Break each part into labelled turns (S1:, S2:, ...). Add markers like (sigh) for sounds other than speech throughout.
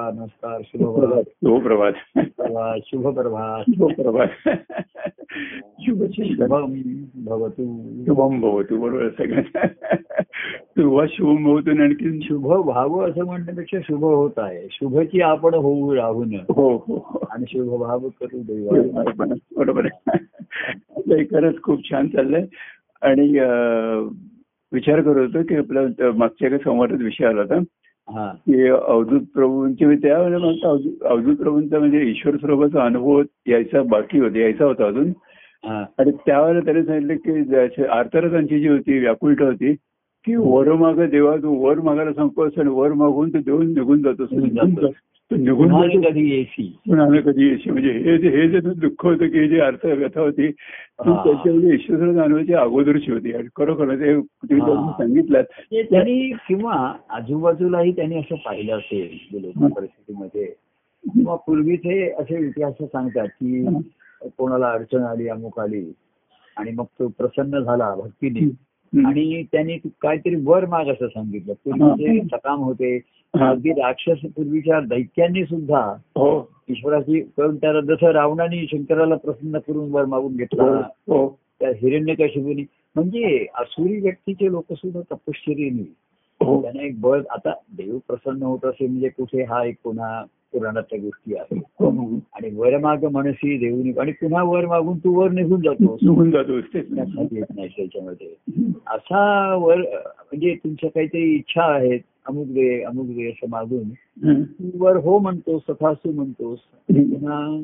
S1: नमस्कार नमस्कार शुभ प्रभात शुभ प्रभात
S2: शुभ चिंतन
S1: शुभम भवतु.
S2: शुभम भवतु बरोबर सगळं. सुरुवात शुभम भवतू आणि आणखी
S1: शुभ व्हावं असं म्हणण्यापेक्षा शुभ होत आहे. शुभची आपण होऊ राहून
S2: हो हो हो.
S1: आणि शुभ भाव करू देवा
S2: बरोबर आहे. खरंच खूप छान चाललंय. आणि विचार करत होतो की आपला मागच्या काही संवादात विषय आला होता. की अवधूत प्रभूंचे म्हणजे त्यावेळेला मला अवधूत प्रभूंचा म्हणजे ईश्वर स्वरूपाचा अनुभव यायचा बाकी होता यायचा होता अजून. आणि त्यावेळेला त्याने सांगितलं की आर्तरतांची जी होती व्याकुलता होती की वर माग देवा तू वर मागायला सांगतोस आणि वर मागून तू देऊन निघून जातोस
S1: निघून. कधी
S2: आम्ही कधी येशी? म्हणजे हे जे हे जे दुःख होतं की जे अर्थ व्यथा होती ती. त्याच्यामध्ये ईश्वर जाणवायची अगोदरची होती. आणि खरोखर ते तुम्ही सांगितलं
S1: त्यांनी किंवा आजूबाजूलाही त्यांनी असं पाहिलं असेल परिस्थितीमध्ये. किंवा पूर्वी ते असे इतिहास सांगतात की कोणाला अडचण आली अमुक आली आणि मग तो प्रसन्न झाला भक्तीने. आणि त्यांनी काहीतरी वर माग असं सांगितलं. पूर्वीचे सकाम होते.
S2: हा.
S1: अगदी राक्षस पूर्वीच्या दैत्यांनी सुद्धा
S2: हो.
S1: ईश्वराची करून त्याला जसं रावणाने शंकराला प्रसन्न करून वर मागून घेतला
S2: हो.
S1: त्या हिरण्यकशिपूनी. म्हणजे असुरी व्यक्तीचे लोक सुद्धा तपश्चर्येने.
S2: हो.
S1: त्यांना एक बळ आता देव प्रसन्न होत असे म्हणजे कुठे हा एक पुन्हा पुराणातल्या गोष्टी आहे
S2: हो.
S1: आणि वर माग मनसी देऊनी आणि पुन्हा वर मागून तू वर निघून जातो.
S2: निघून जातो
S1: येत नाही त्याच्यामध्ये. असा वर म्हणजे तुमच्या काहीतरी इच्छा आहेत अमुक दे अमुक दे असं मागून. वर हो म्हणतोस तथास्तू म्हणतोस पुन्हा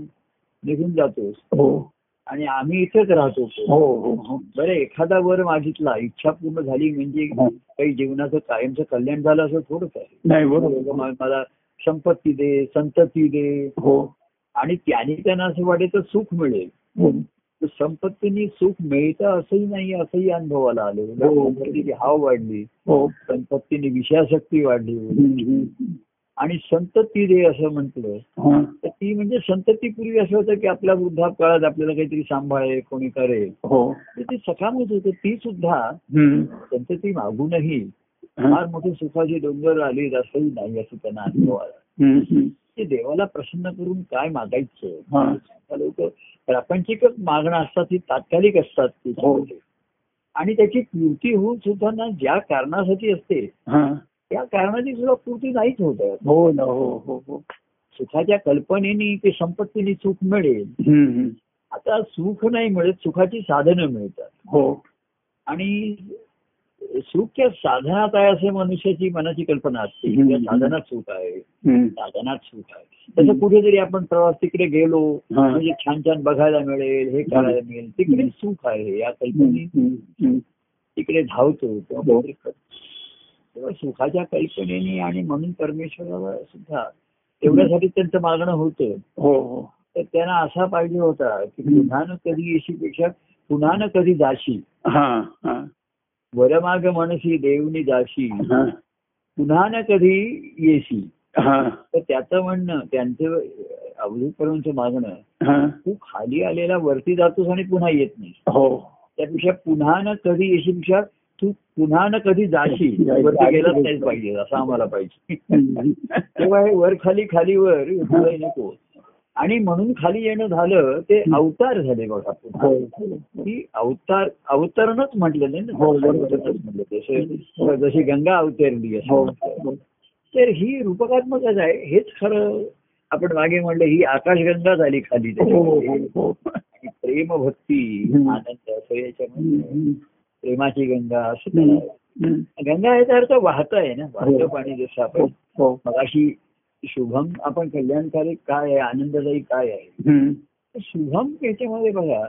S1: निघून जातोस.
S2: हो.
S1: आणि आम्ही इथेच राहतो
S2: हो हो.
S1: बरं एखादा वर मागितला इच्छा पूर्ण झाली म्हणजे. काही जीवनाचं कायमचं कल्याण झालं असं थोडंच आहे.
S2: नाही बरोबर.
S1: मला संपत्ती दे संतती दे.
S2: हो.
S1: आणि त्याने त्यांना असं वाटेल सुख मिळेल.
S2: हो.
S1: तर संपत्तीने सुख मिळतं असंही नाही असंही अनुभवाला आले.
S2: हो.
S1: संपत्तीची हाव वाढली.
S2: हो.
S1: संपत्तीने विषयाशक्ती वाढली. आणि संतती दे असं म्हटलं. तर ती म्हणजे संतती पूर्वी असं होतं की आपल्या वृद्धापकाळात आपल्याला काहीतरी सांभाळे कोणी करेल. तर ती सकामच होतं. ती सुद्धा. संतती मागूनही. फार मोठी सुखाची डोंगर आली असंही नाही असं त्यांना अनुभव आला. ते देवाला प्रसन्न करून काय मागायचं
S2: हा.
S1: लोक प्रापंचिक मागणं असतात ती तात्कालिक असतात त्याच्यामध्ये. आणि त्याची पूर्ती होऊन सुद्धा ना ज्या कारणासाठी असते
S2: हा.
S1: त्या कारणाची सुद्धा पूर्ती नाहीच होत.
S2: हो ना हो हो हो
S1: सुखाच्या कल्पनेनी ते संपत्तीने सुख मिळेल. आता सुख नाही मिळत सुखाची साधनं मिळतात
S2: हो
S1: आणि सुख साधनात आहे असे मनुष्याची मनाची कल्पना असते. साधनात सुख आहे. साधनात सुख आहे. तसं कुठेतरी आपण प्रवास तिकडे गेलो. म्हणजे छान छान बघायला मिळेल हे करायला मिळेल. तिकडे सुख आहे. या कल्पने. तिकडे धावतो.
S2: हो.
S1: तेव्हा सुखाच्या कल्पनेने आणि म्हणून परमेश्वराला सुद्धा तेवढ्यासाठी त्यांचं मागणं होतं.
S2: हो हो.
S1: तर त्यांना असा पाहिजे होता की पुन्हा कधी येशी पेक्षा पुन्हा न कधी जाशी. वरमाग मनसी देवनी जाशी पुन्हा न कधी येशी
S2: हा.
S1: तर त्याचं म्हणणं त्यांचं अवधूतपर्यंत मागणं
S2: हा.
S1: तू खाली आलेला वरती जातोस आणि पुन्हा येत नाही.
S2: हो.
S1: त्यापेक्षा पुन्हा न कधी येशीपेक्षा तू पुन्हा न कधी जाशी (laughs) वरती गेलाच नाही पाहिजे असं आम्हाला पाहिजे. तेव्हा हे वर खाली खाली वर नको. आणि म्हणून खाली येणं झालं ते अवतार झाले बघा
S2: हो हो
S1: की अवतार अवतरणच म्हटलेलं
S2: हो,
S1: ना. म्हटलं जसे जशी गंगा अवतरली
S2: हो.
S1: तर ही रूपकात्मकच आहे हेच खरं आपण मागे म्हणलं ही आकाशगंगा झाली खाली
S2: हो. हो
S1: प्रेम भक्ती. आनंद असं याच्यामध्ये. प्रेमाची गंगा असं. गंगा याचा अर्थ वाहत आहे ना वाहतं
S2: हो.
S1: पाणी जसं
S2: हो
S1: आपण
S2: हो
S1: मगाशी शुभम आपण कल्याणकारी काय आहे? आनंददायी काय आहे? शुभम याच्यामध्ये बघा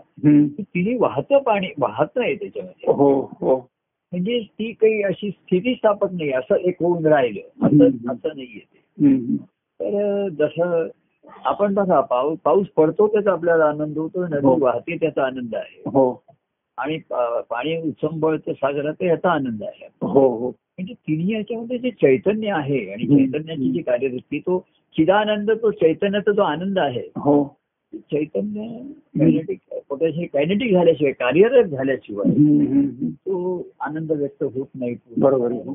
S1: तिने वाहतं पाणी वाहत आहे त्याच्यामध्ये.
S2: हो हो.
S1: म्हणजे ती काही अशी स्थिती स्थापक नाही असं एक होऊन राहिलं. असं. असं नाहीये ते.
S2: हम्म.
S1: तर जसं आपण बघा पाऊस पाऊस पडतो त्याचा आपल्याला आनंद होतो नदी
S2: हो.
S1: वाहते त्याचा आनंद आहे.
S2: हो.
S1: आणि पाणी उत्संबळतं सागरात याचा आनंद आहे.
S2: हो हो.
S1: म्हणजे तिन्ही याच्यामध्ये जे चैतन्य आहे आणि. चैतन्याची जी कार्यवृत्ती तो चिदानंद तो चैतन्याचा जो आनंद आहे.
S2: हो.
S1: चैतन्य कायनेटिक पोटॅशियम कायनेटिक झाल्याशिवाय कार्यरत झाल्याशिवाय. तो आनंद व्यक्त होत नाही.
S2: बरोबर.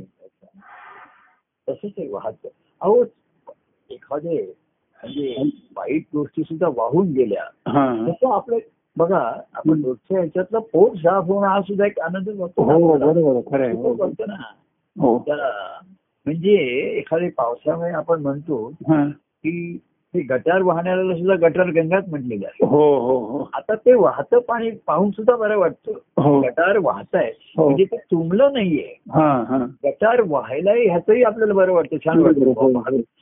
S1: तसंच आहे वाहत. अहो एखादे म्हणजे वाईट गोष्टी सुद्धा वाहून गेल्या. तसं आपलं बघा आपण रोजच्या ह्याच्यातलं पोट साफ होणं हा सुद्धा एक आनंदच वाटतो ना
S2: हो हो.
S1: म्हणजे एखाद्या पावसामुळे आपण म्हणतो. की ते गटार वाहण्याला सुद्धा गटार गंगाच म्हटलेलं आहे.
S2: हो हो हो.
S1: आता ते वाहतं पाणी पाहून सुद्धा बरं वाटतं. गटार वाहत आहे. म्हणजे ते तुंबलं नाहीये.
S2: हा हा.
S1: गटार व्हायलाही ह्याचंही आपल्याला बरं वाटतं छान वाटतं.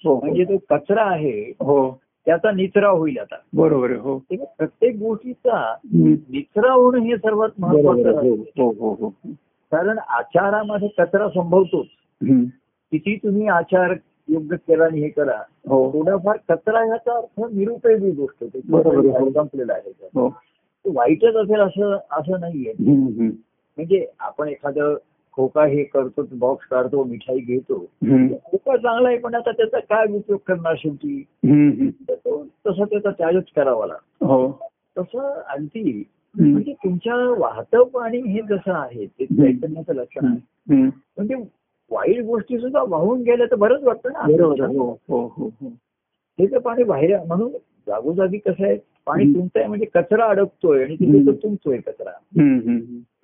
S1: म्हणजे तो कचरा आहे.
S2: हो.
S1: त्याचा निचरा होईल आता
S2: बरोबर हो
S1: प्रत्येक गोष्टीचा. निचरा होणं हे सर्वात महत्वाचं.
S2: हो हो हो
S1: कारण आचारामध्ये कचरा संभवतोच. किती तुम्ही आचार योग्य केला आणि हे करा थोडाफार कचरा ह्याचा अर्थ निरुपयोगी गोष्ट. संपलेलं आहे वाईटच असेल असं असं नाहीये. म्हणजे आपण एखादं खोका हे करतो बॉक्स काढतो मिठाई घेतो. खोका चांगला आहे पण आता त्याचा काय उपयोग करणार शेवटी? तसा त्याचा त्यागच करावा लागतो.
S2: हो.
S1: तसं आणखी. म्हणजे तुमच्या वाहतं पाणी हे जसं आहे ते चैतन्याचं लक्षण आहे. म्हणजे वाईट गोष्टी सुद्धा वाहून गेल्या तर बरंच वाटतं ना.
S2: हो हो हो
S1: तर पाणी बाहेर म्हणून जागोजागी कसं आहे पाणी
S2: हम्म.
S1: तुमचं आहे म्हणजे कचरा अडकतोय आणि तिथे. तो तुमतोय कचरा.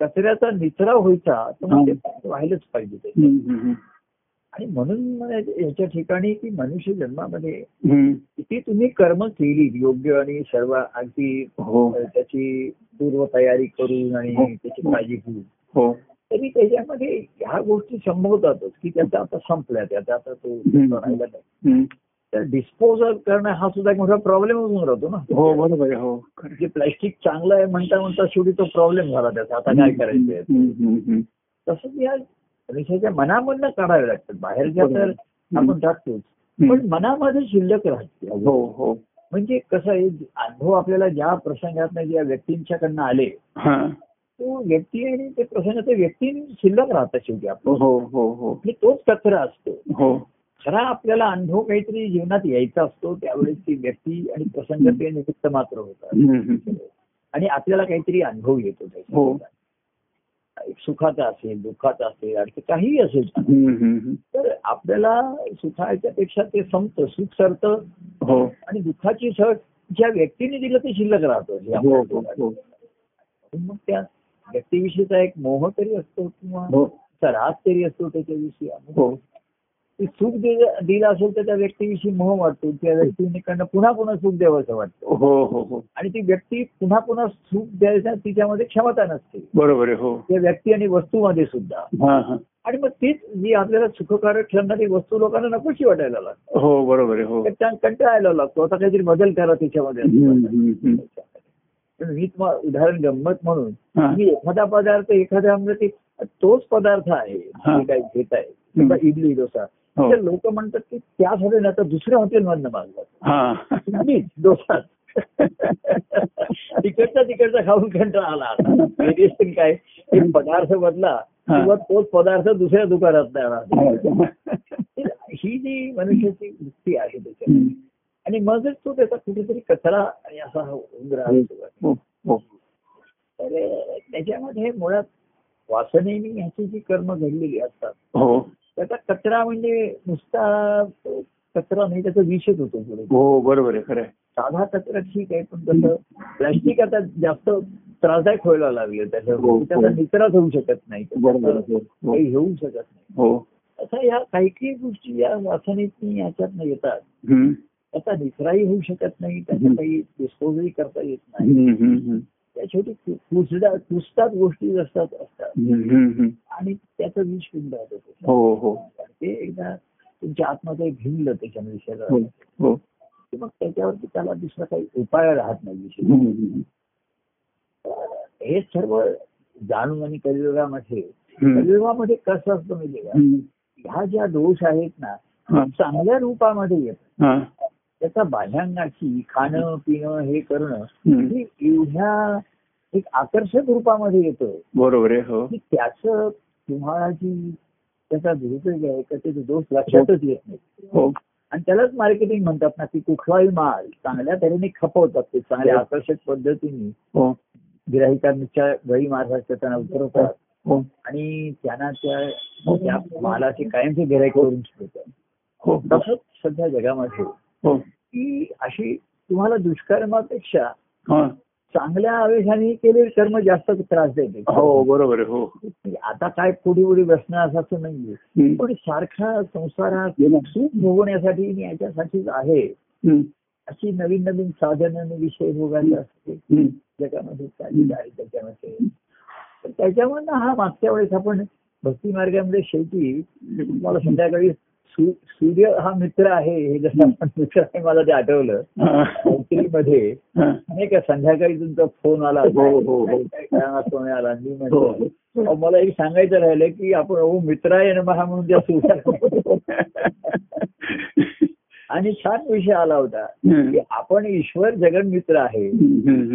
S1: कचऱ्याचा निचरा व्हायचा तर मग. ते पाणी व्हायलाच पाहिजे ते
S2: हम्म, हम्म.
S1: आणि म्हणून याच्या ठिकाणी की मनुष्य जन्मामध्ये. किती तुम्ही कर्म केली योग्य आणि सर्व अगदी
S2: हो
S1: त्याची पूर्वतयारी करून आणि
S2: हो.
S1: त्याची काळजी घेऊन
S2: हो
S1: तरी त्याच्यामध्ये ह्या गोष्टी संभवतातच की त्याचा आता संपल्या त्याचा आता तो. राहिला नाही डिस्पोजल करणं हा सुद्धा एक मोठा प्रॉब्लेम होऊन राहतो ना.
S2: हो बरोबर आहे. हो
S1: जे प्लॅस्टिक चांगलं आहे म्हणता म्हणता शेवटी तो प्रॉब्लेम झाला त्याचा. आता काय
S2: हम्म.
S1: तसंच या मनुष्याच्या मनामधनं काढावे लागतात. बाहेरच्या तर आपण टाकतोच. पण मनामध्ये शिल्लक राहते.
S2: हो हो.
S1: म्हणजे कसं आहे अनुभव आपल्याला ज्या प्रसंगात ज्या व्यक्तींच्याकडनं आले तो व्यक्ती आणि ते प्रसंग ते व्यक्ती शिल्लक राहतात शेवटी आपलं.
S2: हो हो हो.
S1: आणि तोच कचरा असतो.
S2: हो.
S1: खरा आपल्याला अनुभव काहीतरी जीवनात यायचा असतो त्यावेळेस ती व्यक्ती आणि प्रसंग ते निमित्त मात्र होतात. आणि आपल्याला काहीतरी अनुभव येतो
S2: हो.
S1: त्याच्यात एक सुखाचा असेल दुःखाचा असेल आणखी काहीही असेल. तर आपल्याला सुखाच्या पेक्षा ते संपतं सुख सरतं
S2: हो
S1: आणि दुःखाची सळ ज्या व्यक्तीने दिलं ते शिल्लक राहतं हे
S2: हो हो. हो
S1: मग त्या व्यक्तीविषयीचा एक मोह तरी असतो किंवा
S2: हो
S1: त्याचा राग तरी असतो त्याच्याविषयी
S2: हो
S1: ते सुख दिलं असेल तर त्या व्यक्तीविषयी मोह वाटतो. त्या व्यक्तीकडनं पुन्हा पुन्हा सुख द्यावं असं वाटतं.
S2: हो हो हो.
S1: आणि ती व्यक्ती पुन्हा पुन्हा सुख द्यायचा तिच्यामध्ये क्षमता नसते.
S2: बरोबर आहे हो.
S1: त्या व्यक्ती आणि वस्तूमध्ये सुद्धा.
S2: हा हा.
S1: आणि मग तीच जी आपल्याला सुखकारक ठरणारी वस्तू लोकांना नकोशी वाटायला लागते.
S2: हो बरोबर आहे हो.
S1: कंटाळायला लागतो. आता काहीतरी बदल करा त्याच्यामध्ये मी तुम्हाला उदाहरण गंमत म्हणून
S2: हा.
S1: मी एखादा पदार्थ एखाद्या म्हणजे तोच पदार्थ आहे
S2: हा.
S1: जे काही घेत आहे. इडली डोसा.
S2: हो.
S1: लोक म्हणतात की त्यासाठी ना आता दुसऱ्या हॉटेलमधनं मागतात
S2: हा.
S1: तुम्हीच डोसा तिकडचा तिकडचा खाऊन कंटाळा आला आता. काय एक पदार्थ बदला
S2: हा.
S1: किंवा तोच पदार्थ दुसऱ्या दुकानात नाही ही जी मनुष्याची वृत्ती आहे त्याच्यात.
S2: हम्म.
S1: आणि मगच तो त्याचा कुठेतरी कचरा आणि असा राहतो
S2: हो हो
S1: तर त्याच्यामध्ये मुळात वासनेनी ह्याची जी कर्म घडलेली असतात
S2: हो.
S1: त्याचा कचरा म्हणजे नुसता कचरा नाही त्याचा विषच होतो पुढे
S2: हो बरोबर आहे खरं
S1: साधा कचरा ठीक आहे पण तसं प्लॅस्टिक आता जास्त त्रासदायक व्हायला लागले त्याचं
S2: हो,
S1: त्याचा
S2: हो.
S1: निचराच होऊ शकत नाही. त्याचं
S2: हो.
S1: काही होऊ शकत नाही
S2: हो
S1: असं या काही काही गोष्टी या वासनेतनी याच्यातनं येतात. त्याचा निचराही होऊ शकत नाही त्याचा. काही डिस्पोजही करता येत नाही. त्या शेवटी कुसडा कुसतात गोष्टी असतात असतात. आणि त्याचं विष ते.
S2: हो हो
S1: ते एकदा तुमच्या आत्मध्ये भिनलं त्याच्यामध्ये
S2: हो
S1: शरीरात
S2: हो
S1: मग त्याच्यावरती त्याला दुसरा काही उपाय राहत नाही. हे सर्व जाणून आणि कलियुगामध्ये. कलियुगामध्ये कसं असतं
S2: हम्म.
S1: ह्या ज्या दोष आहेत ना. चांगल्या रूपामध्ये येतात
S2: हा.
S1: त्याचा बाह्यांगाची खाणं पिणं हे करणं. हे एवढ्या एक आकर्षक रूपामध्ये येतं
S2: बरोबर आहे हो.
S1: की त्याचं तुम्हाला जी त्याचा दुरुपयोग आहे का त्याचे दोष लक्षातच येत नाही.
S2: हो.
S1: आणि त्यालाच मार्केटिंग म्हणतात ना की कुठलाही माल चांगल्या तऱ्हेने खपवतात ते चांगल्या
S2: हो.
S1: आकर्षक पद्धतीने.
S2: हो.
S1: गिराहिकांच्या गळी मारतात त्यांना उतरवतात.
S2: हो.
S1: आणि त्यांना त्या मालाचे कायमचे गिराईक करून ठेवतात. तसंच सध्या जगामध्ये
S2: हो.
S1: की अशी तुम्हाला दुष्कर्मापेक्षा चांगल्या आवेशाने केलेले कर्म जास्त त्रास देते.
S2: हो बरोबर हो.
S1: आता काय पुढे पुढे बसणं असं असं नाहीये. पण सारखा संसारात भोगण्यासाठी मी याच्यासाठीच आहे. अशी नवीन नवीन साधन आणि विषय भोगायचे असते. जगामध्ये चाललेलं आहे त्याच्यामध्ये. त्याच्यामधनं हा मागच्या वेळेस आपण भक्ती मार्गामध्ये शेवटी मला संध्याकाळी सूर्य हा मित्र आहे हे जसं आपण मित्र आहे मला ते आठवलं
S2: हा.
S1: मध्ये
S2: हा.
S1: नाही का संध्याकाळी तुमचा फोन आला
S2: हो, हो, हो.
S1: फोन आला मी
S2: हो,
S1: म्हणतो
S2: हो.
S1: मला एक सांगायचं राहिलं की आपण अहो मित्र आहे ना महा म्हणून त्या सूर्या (laughs) आणि छान विषय आला होता की आपण ईश्वर जगन मित्र आहे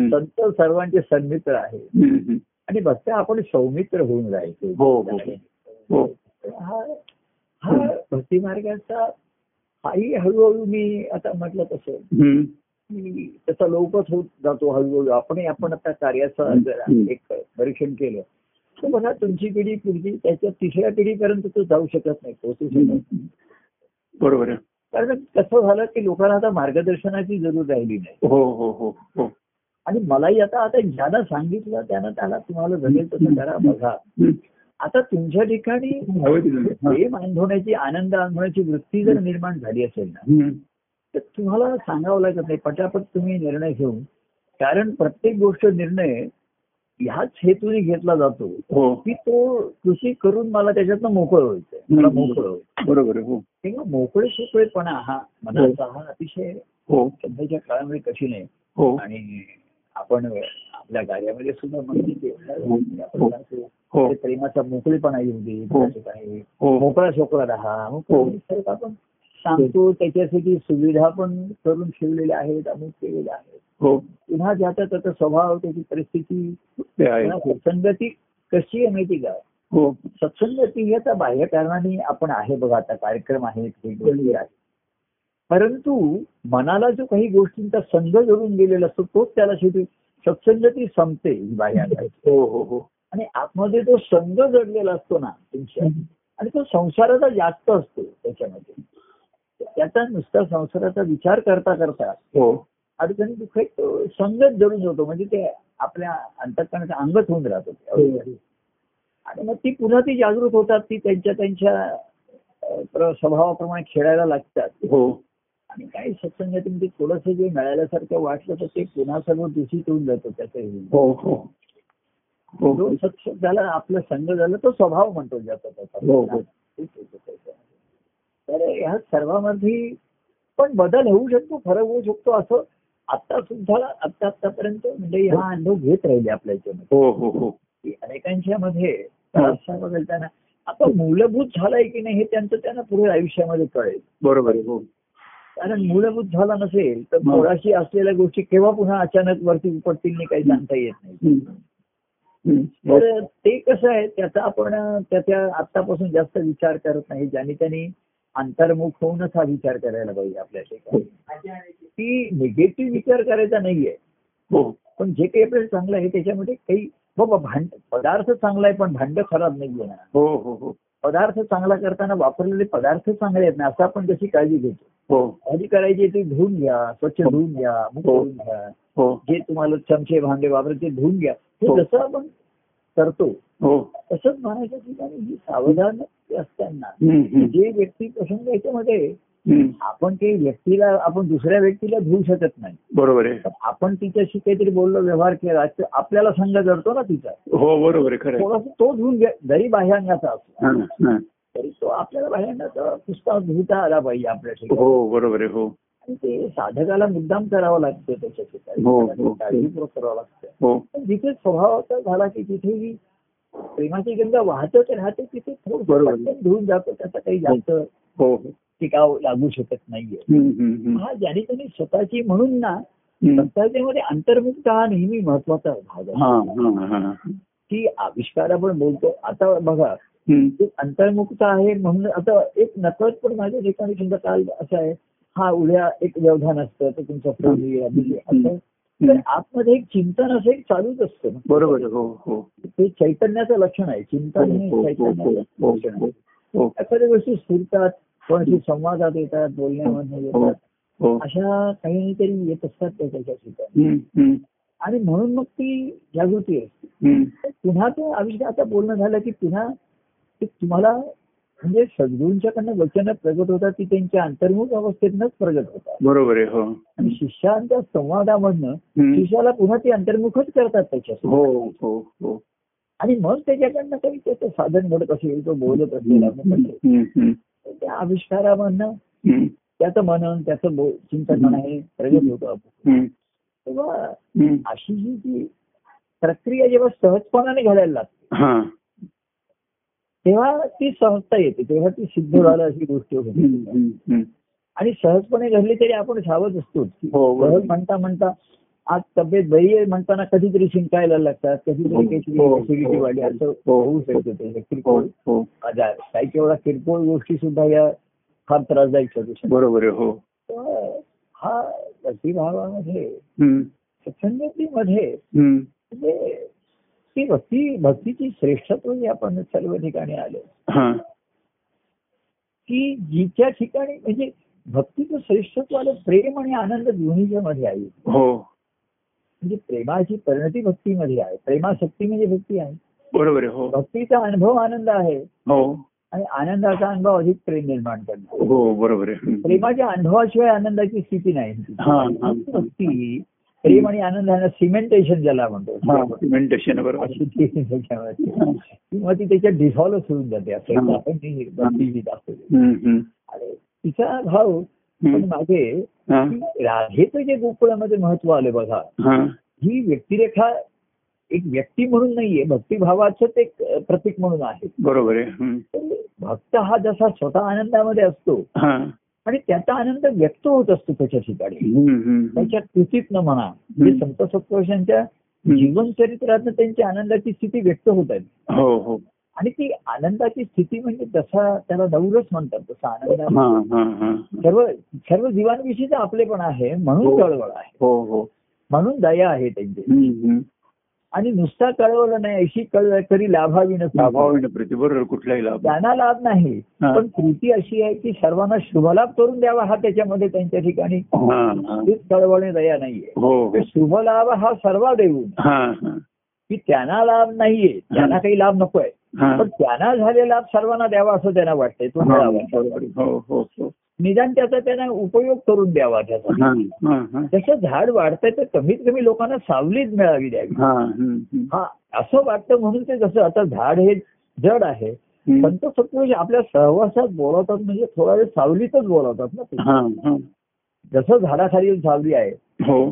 S1: संत सर्वांचे सन्मित्र आहे. आणि फक्त आपण सौमित्र होऊन राहायचे
S2: हो, हो,
S1: भक्ती मार्गाचा हाही हळूहळू मी आता म्हटलं तसं त्याचा लोपच होत जातो हळूहळू. आपणही आपण आता कार्याचं जर एक परीक्षण केलं तर बघा तुमची पिढी पुढची त्याच्या तिसऱ्या पिढीपर्यंत तो जाऊ शकत नाही पोहोचू शकत नाही.
S2: बरोबर
S1: कारण कसं झालं की लोकांना आता मार्गदर्शनाची जरूर राहिली नाही.
S2: हो हो हो हो.
S1: आणि मलाही आता आता ज्यानं सांगितलं त्यानं त्याला तुम्हाला जमेल तसं करा बघा. आता तुमच्या ठिकाणी
S2: तिथून. हा.
S1: प्रेम अनुभवण्याची आनंद अनुभवण्याची वृत्ती जर निर्माण झाली असेल ना. तर तुम्हाला सांगावं लागत नाही पटापट तुम्ही निर्णय घेऊन कारण प्रत्येक गोष्ट निर्णय ह्याच हेतूने घेतला जातो
S2: हो.
S1: की तो कृषी करून मला त्याच्यातनं मोकळं व्हायचंय मला मोकळं व्हायचं
S2: बरोबर हो.
S1: तेव्हा मोकळे सोकळेपणा हा मनाचा हा. अतिशय
S2: हो.
S1: सध्याच्या काळामध्ये कठीण आहे
S2: हो.
S1: आणि आपण आपल्या कार्यामध्ये सुद्धा आपण
S2: हो.
S1: सांगतो,
S2: हो
S1: प्रेमाचा मोकळेपणा येऊ दे
S2: हो. हो.
S1: मोकळा सोकळा राहा.
S2: हो.
S1: आपण सांगतो त्याच्यासाठी सुविधा पण करून ठेवलेल्या आहेत अमुक केलेल्या आहेत.
S2: हो.
S1: पुन्हा ज्याचा त्याचा स्वभाव त्याची परिस्थिती
S2: ते आहे.
S1: पुन्हा सत्संगती कशी आहे माहिती का?
S2: हो.
S1: सत्संगती याचा बाह्य कारणाने आपण आहे बघा आता कार्यक्रम आहेत हे गोष्टी आहेत. परंतु मनाला जो काही गोष्टींचा संघ जोडून गेलेला असतो तोच त्याला शेवटी सत्संगती संपते ही बाह्य.
S2: हो हो हो.
S1: आणि आतमध्ये जो संघ जडलेला असतो ना तुमच्या आणि तो संसाराचा जास्त असतो त्याच्यामध्ये. त्याचा नुसता संसाराचा विचार करता करता
S2: हो.
S1: अडचणी दुःख संगत जडून होतो म्हणजे ते आपल्या अंतकरणाचं अंगत होऊन राहतो ते. आणि मग ती पुन्हा ती जागृत होतात ती त्यांच्या त्यांच्या स्वभावाप्रमाणे खेळायला लागतात.
S2: हो.
S1: आणि काही सत्संगातीमध्ये थोडंसं जे मिळाल्यासारखं वाटलं तर ते पुन्हा सर्व दूषित होऊन जातं त्याचं हे.
S2: हो हो. हो
S1: जो सत्संग झाला आपला संघ झाला तो स्वभाव म्हणतो ज्याचा त्याचा. तर ह्या सर्वांमध्ये पण बदल होऊ शकतो फरक होऊ शकतो असं आता सुद्धा आता आतापर्यंत म्हणजे हा अनुभव घेत राहिले आपल्या याच्यामध्ये.
S2: हो हो हो.
S1: अनेकांच्या मध्ये बदलताना आता मूलभूत झालाय की नाही हे त्यांचं त्यांना पुढे आयुष्यामध्ये कळेल.
S2: बरोबर आहे हो.
S1: कारण मूलभूत झाला नसेल तर
S2: हो.
S1: थोडाशी असलेल्या गोष्टी केव्हा पुन्हा अचानक वरती उपटतील नाही काही सांगता येत नाही.
S2: हो.
S1: तर ते कसं आहे त्याचा आपण त्याच्या आतापासून जास्त विचार करत नाही ज्याने त्यांनी अंतर्मुख होऊनच हा विचार करायला पाहिजे आपल्या ठिकाणी की निगेटिव्ह विचार करायचा नाहीये.
S2: हो.
S1: पण जे काही आपल्याला चांगलं आहे त्याच्यामध्ये काही बाबा भांड पदार्थ चांगला आहे पण भांड खराब नाहीये ना
S2: हो हो हो.
S1: पदार्थ चांगला करताना वापरलेले पदार्थ चांगले आहेत ना असं आपण कशी काळजी घेतो
S2: हो
S1: आधी करायची ते धुवून घ्या स्वच्छ
S2: हो.
S1: धुवून घ्या
S2: हो.
S1: धुवून घ्या जे तुम्हाला चमचे भांडे वापरायचे ते धुवून घ्या हे. जसं आपण करतो
S2: हो
S1: तसंच म्हणायच्या ठिकाणी ही सावधान असताना. जे व्यक्ती प्रसंग याच्यामध्ये. आपण काही व्यक्तीला आपण दुसऱ्या व्यक्तीला धुवू शकत नाही.
S2: बरोबर आहे.
S1: आपण तिच्याशी काहीतरी बोललो व्यवहार केला तर आपल्याला संघ जडतो ना तिचा.
S2: हो बरोबर आहे.
S1: थोडासा तो धुवून घ्या जरी बाह्यांगाचा असतो
S2: हा, हा.
S1: तरी तो आपल्याला बाह्यांगाचा पुस्तक धुता आला पाहिजे आपल्या ठिकाणी
S2: हो बरोबर आहे हो.
S1: आणि ते साधकाला मुद्दाम करावं लागतं त्याच्या
S2: हो, हो.
S1: ठिकाणी काळजीपूर्वक करावं लागतं.
S2: हो.
S1: जिथे स्वभावाचा झाला की तिथे ही प्रेमाची गंगा वाहतच राहते तिथे
S2: बरोबर.
S1: थोडं धुवून जातो त्याचा काही जास्त
S2: हो हो.
S1: टिकाव लागू शकत नाहीये. हा ज्याने त्यांनी स्वतःची म्हणून ना
S2: हम्म.
S1: स्वतःच्यामध्ये अंतर्मुक्त हा नेहमी महत्त्वाचा भाग आहे.
S2: हा हा हा.
S1: की आविष्कार आपण बोलतो आता बघा अंतर्मुक्त आहे म्हणून आता एक नकळत पण माझ्या ठिकाणी समजा काल असं आहे. हा उद्या एक व्यवधान असतं तर तुमचं असं तर आतमध्ये एक चिंतन असं एक चालूच असतं.
S2: बरोबर हो हो.
S1: ते चैतन्याचं लक्षण आहे. चिंतन हे
S2: हो, हो, हो,
S1: चैतन्याचं लक्षण आहे. एखाद्या गोष्टी स्फुरतात कोणाशी संवादात येतात बोलण्यामध्ये
S2: हो.
S1: येतात.
S2: हो.
S1: अशा काही तरी येत असतात त्या त्याच्या ठिकाणी
S2: हम्म,
S1: आणि म्हणून मग ती जागृती असते पुन्हा ते आयुष्य आता बोलणं झालं की पुन्हा तुम्हाला म्हणजे सद्गुरूंच्याकडनं वचन प्रगट होतात ती त्यांच्या अंतर्मुख अवस्थेतनच प्रगट होतात.
S2: बरोबर आहे हो.
S1: आणि शिष्यांच्या संवादामधनं. शिष्याला पुन्हा ती अंतर्मुखच करतात
S2: हो हो हो.
S1: आणि मग त्याच्याकडनं काही त्याचं साधन घडत असेल तो बोलत असेल आपण त्या आविष्कारामधनं त्याचं मनन त्याचं चिंतन म्हणा हे प्रगट होतं
S2: हम्म,
S1: तेव्हा. अशी जी जी प्रक्रिया जेव्हा सहजपणाने घडायला लागते तेव्हा ती सहजता येते तेव्हा ती सिद्ध झालं अशी गोष्ट होते. आणि सहजपणे घडली तरी आपण सावध असतो
S2: हो.
S1: सहज म्हणता म्हणता आज तब्येत बरी आहे म्हणताना कधीतरी शिंकायला लागतात कधीतरी
S2: हो,
S1: काहीतरी
S2: हो, हो,
S1: वाढली असं. होऊ शकतं किरकोळ. आजार काही केवढा किरकोळ गोष्टी सुद्धा या फार त्रासदायक ठरू शकतात
S2: बरोबर हो.
S1: हा भक्तिभावामध्ये सत्संगतीमध्ये. म्हणजे ती भक्ती भक्तीची श्रेष्ठत्व जे आपण सर्व ठिकाणी आलो.
S2: हा.
S1: की जिच्या ठिकाणी म्हणजे भक्तीचं श्रेष्ठत्व आलं प्रेम आणि आनंद दोन्हीच्या मध्ये आहे.
S2: हो.
S1: म्हणजे प्रेमाची परिणती भक्तीमध्ये आहे. प्रेमाशक्ती म्हणजे भक्ती आहे.
S2: बरोबर आहे हो.
S1: भक्तीचा अनुभव आनंद आहे.
S2: हो.
S1: आणि आनंदाचा अनुभव अधिक प्रेम निर्माण करतो.
S2: हो बरोबर आहे.
S1: प्रेमाच्या अनुभवाशिवाय आनंदाची स्थिती नाही. भक्ती प्रेम आणि आनंदानं सिमेंटेशन ज्याला म्हणतो.
S2: सिमेंटेशन बरोबर. हा.
S1: किंवा ती त्याच्यात डिसॉल्व्ह होऊन जाते. असं. आपण तिचा भाव पण. मागे
S2: हा,
S1: राधेचं जे गोकुळामध्ये महत्त्व आलं बघा
S2: हा.
S1: व्यक्तिरेखा एक व्यक्ती म्हणून नाहीये भक्तिभावाचंच एक प्रतीक म्हणून आहे.
S2: बरोबर आहे.
S1: भक्त हा जसा स्वतः आनंदामध्ये असतो. आणि त्याचा आनंद व्यक्त होत असतो त्याच्या ठिकाणी. त्याच्या कृतीतनं म्हणा म्हणजे संत सत्पुरुषांच्या जीवनचरित्रातनं त्यांची आनंदाची स्थिती व्यक्त होत आहे.
S2: हो हो.
S1: आणि ती आनंदाची स्थिती म्हणजे जसा त्याला नवरस म्हणतात तसा आनंद सर्व सर्व जीवांविषयीच आपले पण आहे म्हणून
S2: हो.
S1: कळवळ आहे.
S2: हो हो.
S1: म्हणून दया आहे त्यांची. आणि नुसता कळवलं नाही अशी कळव तरी लाभावी नसते.
S2: बरोबर कुठलाही लाभ.
S1: त्यांना लाभ नाही. पण कृती अशी आहे की सर्वांना शुभलाभ करून द्यावा हा त्याच्यामध्ये त्यांच्या ठिकाणी. कळवणे दया नाहीये. शुभलाभ हा सर्व देऊन. की त्यांना लाभ नाहीये. त्यांना काही लाभ नकोय. पण त्यांना झालेला सर्वांना द्यावा असं त्यांना वाटतंय तो
S2: हा,
S1: मिळावा.
S2: हो हो
S1: निदान त्याचा त्यांना उपयोग करून द्यावा त्याचा. जसं झाड वाढतंय तर कमीत कमी लोकांना सावलीच मिळावी द्यावी.
S2: हा.
S1: हा असं वाटतं म्हणून ते जसं आता झाड हे जड आहे. संत सत्पुरुष आपल्या सहवासात बोलवतात म्हणजे थोडा वेळ सावलीतच बोलवतात ना जसं झाडाखाली सावली आहे
S2: हो.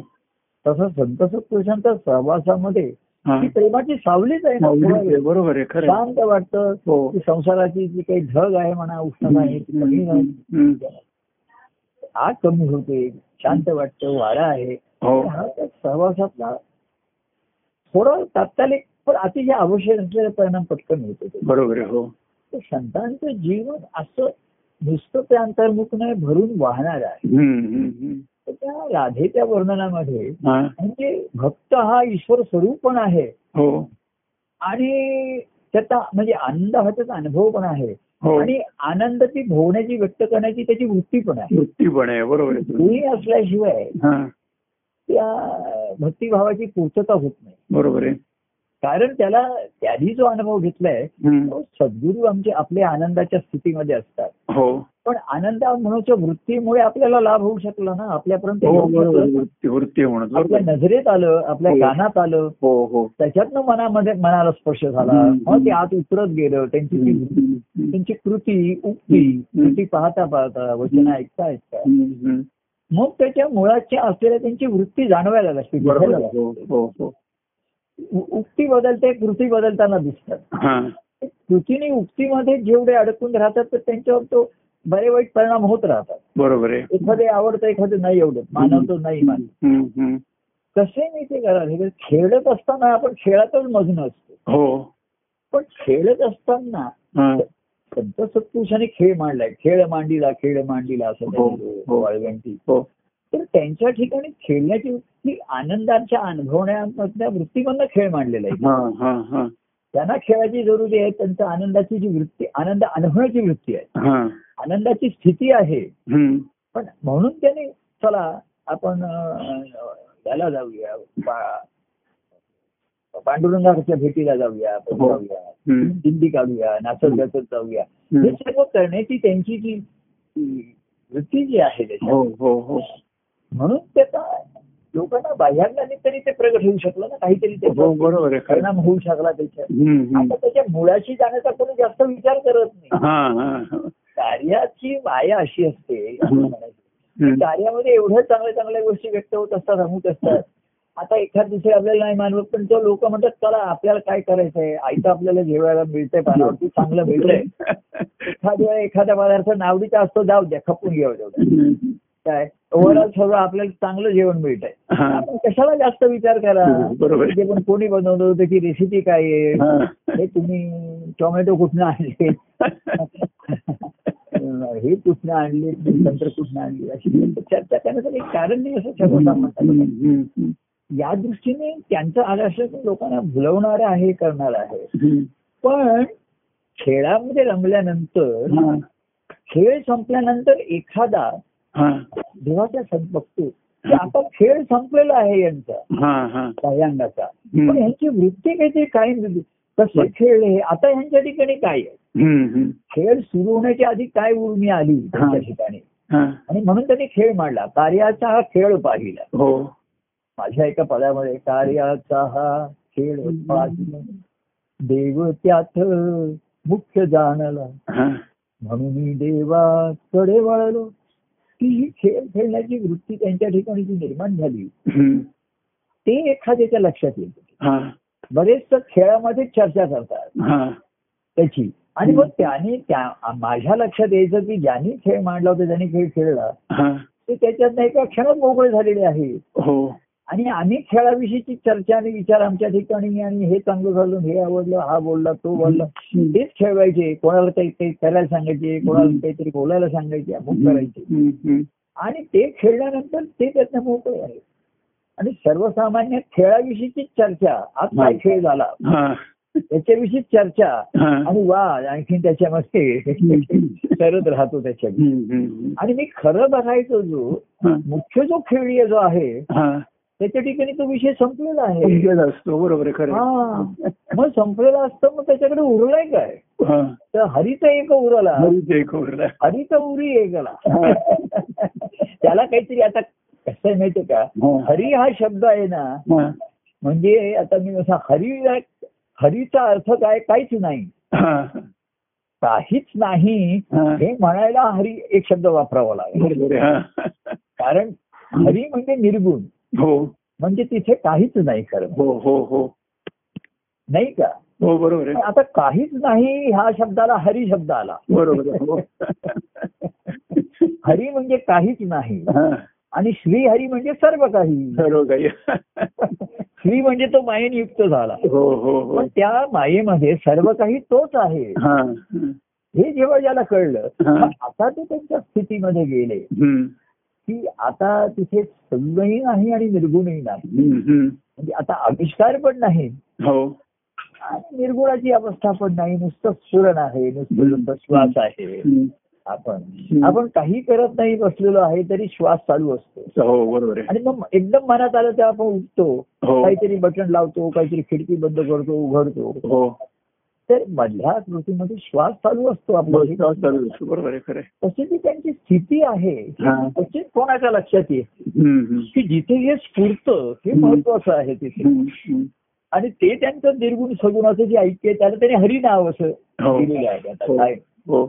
S1: तसं संत सत्पुरुषांच्या सहवासामध्ये ती प्रेमाची सावलीच आहे ना.
S2: बरोबर आहे.
S1: शांत वाटतं
S2: हो
S1: संसाराची जी काही ढग आहे म्हणा उष्णता आहे ती कमी. आग कमी होते शांत वाटतं वारा आहे
S2: हो
S1: सहवासातला थोडा तात्कालिक पण अतिशय आवश्यक असलेला परिणाम पटकन होतो ते.
S2: बरोबर आहे हो
S1: संतांचं जीवन असं नुसतं त्या अंतर्मुख नाही भरून वाहणार आहे. तर त्या राधेच्या वर्णनामध्ये म्हणजे भक्त हा ईश्वर स्वरूप पण आहे.
S2: हो.
S1: आणि त्याचा म्हणजे आनंद हा त्याचा अनुभव पण आहे.
S2: हो.
S1: आणि आनंद ती भोवण्याची व्यक्त करण्याची त्याची वृत्ती पण आहे.
S2: वृत्ती पण आहे बरोबर
S1: दोन्ही असल्याशिवाय
S2: हा.
S1: त्या भक्तिभावाची पूर्तता होत नाही.
S2: बरोबर आहे.
S1: कारण त्याला त्यांनी जो अनुभव घेतलाय. तो सद्गुरू आमचे आपल्या आनंदाच्या स्थितीमध्ये असतात
S2: हो
S1: पण आनंद म्हणूच्या वृत्तीमुळे आपल्याला लाभ होऊ शकला ना आपल्यापर्यंत
S2: हो. वृत्ती
S1: आपल्या नजरेत आलं आपल्या
S2: हो.
S1: कानात आलं
S2: हो हो
S1: त्याच्यातनं मनामध्ये मनाला स्पर्श झाला. मग ते आत उतरत गेलं त्यांची ती. त्यांची कृती उक्ती. कृती पाहता पाहता वचन ऐकता ऐकता. मग त्याच्या मुळाच्या असलेल्या त्यांची वृत्ती जाणवायला लागते उक्ती बदलते कृती बदलताना दिसतात.
S2: हा.
S1: कृतीने उक्तीमध्ये जेवढे अडकून राहतात तर त्यांच्यावर तो बरे वाईट परिणाम होत राहतात.
S2: बरोबर आहे.
S1: एखादे आवडतं एखादं नाही आवडत. मानवतो नाही मान. कसे नाही ते करायला खेळत असताना आपण खेळातच मग्न असतो.
S2: हो.
S1: पण खेळत असताना. संत सत्पुरुषाने खेळ मांडलाय. खेळ मांडीला खेळ मांडीला असं
S2: हो, हो.
S1: वाळवंटी.
S2: हो.
S1: तर त्यांच्या ठिकाणी खेळण्याची वृत्ती आनंदाच्या अनुभवण्यामधल्या वृत्तीमधनं खेळ मांडलेला आहे त्यांना खेळाची जरुरी आहे त्यांच्या आनंदाची जी वृत्ती आनंद अनुभवण्याची वृत्ती आहे आनंदाची स्थिती आहे. पण म्हणून त्याने चला आपण याला जाऊया पांडुरंगाच्या भेटीला जाऊया आपण
S2: हो.
S1: जाऊया. दिंडी काढूया नाचत गाचत जाऊया हे. सर्व करण्याची त्यांची जी वृत्ती जी आहे
S2: हो
S1: म्हणून त्याचा लोकांना बाह्यांनी तरी ते प्रगट होऊ शकलं ना काहीतरी
S2: हो
S1: त्याचा
S2: बरोबर
S1: परिणाम होऊ शकला
S2: हम्म.
S1: आता त्याच्या मुळाशी जाण्याचा कोणी जास्त विचार करत नाही.
S2: हा हा हा.
S1: कार्याची माया अशी असते. कार्यामध्ये एवढ्या चांगल्या चांगल्या गोष्टी व्यक्त होत असतात अमुक असतात. आता एखाद दुसरे आपल्याला नाही मानवत पण तो लोक म्हणतात चला आपल्याला काय करायचंय? आईचं आपल्याला जेवायला मिळतंय पानावरती चांगलं मिळतंय. (laughs) एखाद्या वेळा एखादा पदार्थ नावडीचा असतो जाऊ द्या खपून घ्यावं काय ओव्हरऑल सगळं आपल्याला चांगलं जेवण मिळतंय
S2: हा.
S1: आपण कशाला जास्त विचार करा (laughs)
S2: बरोबर.
S1: ते पण कोणी बनवलं त्याची रेसिपी काय आहे
S2: हा.
S1: तुम्ही टोमॅटो कुठनं आणले (laughs) हे कुठनं आणले तंत्र कुठनं आणले अशी चर्चा करण्याचं काही कारण नाही असं सर्वसामान्य
S2: हम्म.
S1: या दृष्टीने त्यांचं आदर्श लोकांना भुलवणार आहे करणार आहे. पण खेळामध्ये रमल्यानंतर
S2: हा.
S1: खेळ संपल्यानंतर एखादा. देवाच्या बघतो आता खेळ संपलेला आहे यांचा.
S2: हा, हा.
S1: बाह्यांगाचा. पण यांची वृत्ती काहीतरी काय कसे खेळले आता यांच्या ठिकाणी काय आहे. खेळ सुरू होण्याच्या आधी काय उर्मी आली त्यांच्या ठिकाणी?
S2: हा.
S1: आणि म्हणून त्यांनी खेळ मांडला. कार्याचा हा खेळ पाहिला.
S2: हो.
S1: माझ्या एका पदामध्ये कार्याचा हा खेळ पाहिला. देव त्यात मुख्य जाणला.
S2: हा.
S1: म्हणून मी देवाकडे वळलो. की ही खेळ खेळण्याची वृत्ती त्यांच्या ठिकाणी जी निर्माण झाली. ते एखाद्याच्या लक्षात येते
S2: हा.
S1: बरेच खेळामध्ये चर्चा करतात
S2: हा.
S1: त्याची आणि मग त्याने त्या माझ्या लक्षात यायचं की ज्यांनी खेळ मांडला होता ज्यांनी खेळ खेळला. ते त्याच्यात एका क्षणात मोकळे झालेले आहे
S2: हो
S1: आणि आम्ही खेळाविषयीची चर्चा आणि विचार आमच्या ठिकाणी आणि हे चांगलं झालं हे आवडलं हा बोलला तो बोलला तेच खेळवायचे कोणाला काही करायला सांगायचे कोणाला काहीतरी बोलायला सांगायचे अमुक करायचे. आणि ते खेळल्यानंतर ते त्यातनं मोकळे आहे आणि सर्वसामान्य खेळाविषयीची चर्चा आज काय खेळ झाला. त्याच्याविषयी चर्चा. आणि वा आणखी त्याच्यामध्ये करत राहतो त्याच्या. आणि मी खरं बघायचो जो. मुख्य जो खेळी जो आहे. त्याच्या ठिकाणी तो विषय संपलेला आहे
S2: असतो बरोबर खरं
S1: हा मग संपलेला असतं मग त्याच्याकडे उरलाय काय
S2: हा.
S1: तर हरीचा एक उरला
S2: हरीच एक उरला.
S1: हरीचा उरी एकला त्याला काहीतरी आता कसं आहे माहितीये का. हरी हा शब्द आहे ना. म्हणजे आता मी असा हरी हरीचा अर्थ काय काहीच नाही. काहीच नाही
S2: हा.
S1: म्हणायला हरी एक शब्द वापरावा लागेल. कारण हरी म्हणजे निर्गुण
S2: हो.
S1: म्हणजे तिथे काहीच नाही खरं.
S2: हो हो हो.
S1: नाही का?
S2: हो बरोबर
S1: आता काहीच नाही ह्या शब्दाला हरी शब्द आला.
S2: बरोबर. हो. (laughs)
S1: हरी म्हणजे काहीच नाही. आणि श्रीहरी म्हणजे सर्व काही.
S2: सर्व काही. (laughs)
S1: श्री म्हणजे तो मायेने युक्त झाला.
S2: हो हो हो.
S1: पण त्या मायेमध्ये सर्व काही तोच आहे.
S2: हा.
S1: जेव्हा ज्याला कळलं आता ते त्यांच्या स्थितीमध्ये गेले. की आता तिथे सगळंही नाही आणि निर्गुणही नाही. म्हणजे आता आविष्कार पण नाही.
S2: हो.
S1: आणि निर्गुणाची अवस्था पण नाही. नुसतं स्फुरण आहे नुसतं श्वास आहे. आपण आपण काही करत नाही बसलेलो आहे तरी श्वास चालू असतो.
S2: हो बरोबर आहे.
S1: आणि मग एकदम मनात आलं तर आपण उठतो.
S2: हो.
S1: काहीतरी बटन लावतो काहीतरी खिडकी बंद करतो उघडतो. तर मधल्या कृतीमध्ये श्वास चालू असतो आपला. तशी जी त्यांची स्थिती आहे. त्याची कोणाच्या लक्षात
S2: हम्म.
S1: की जिथे हे स्फूर्त हे महत्वाचं आहे तिथे. आणि ते त्यांचं निर्गुण सगुणाचं जे ऐक्य त्याला त्यांनी हरी नाव असं
S2: हो.
S1: दिलेलं आहे
S2: हो.
S1: काय
S2: हो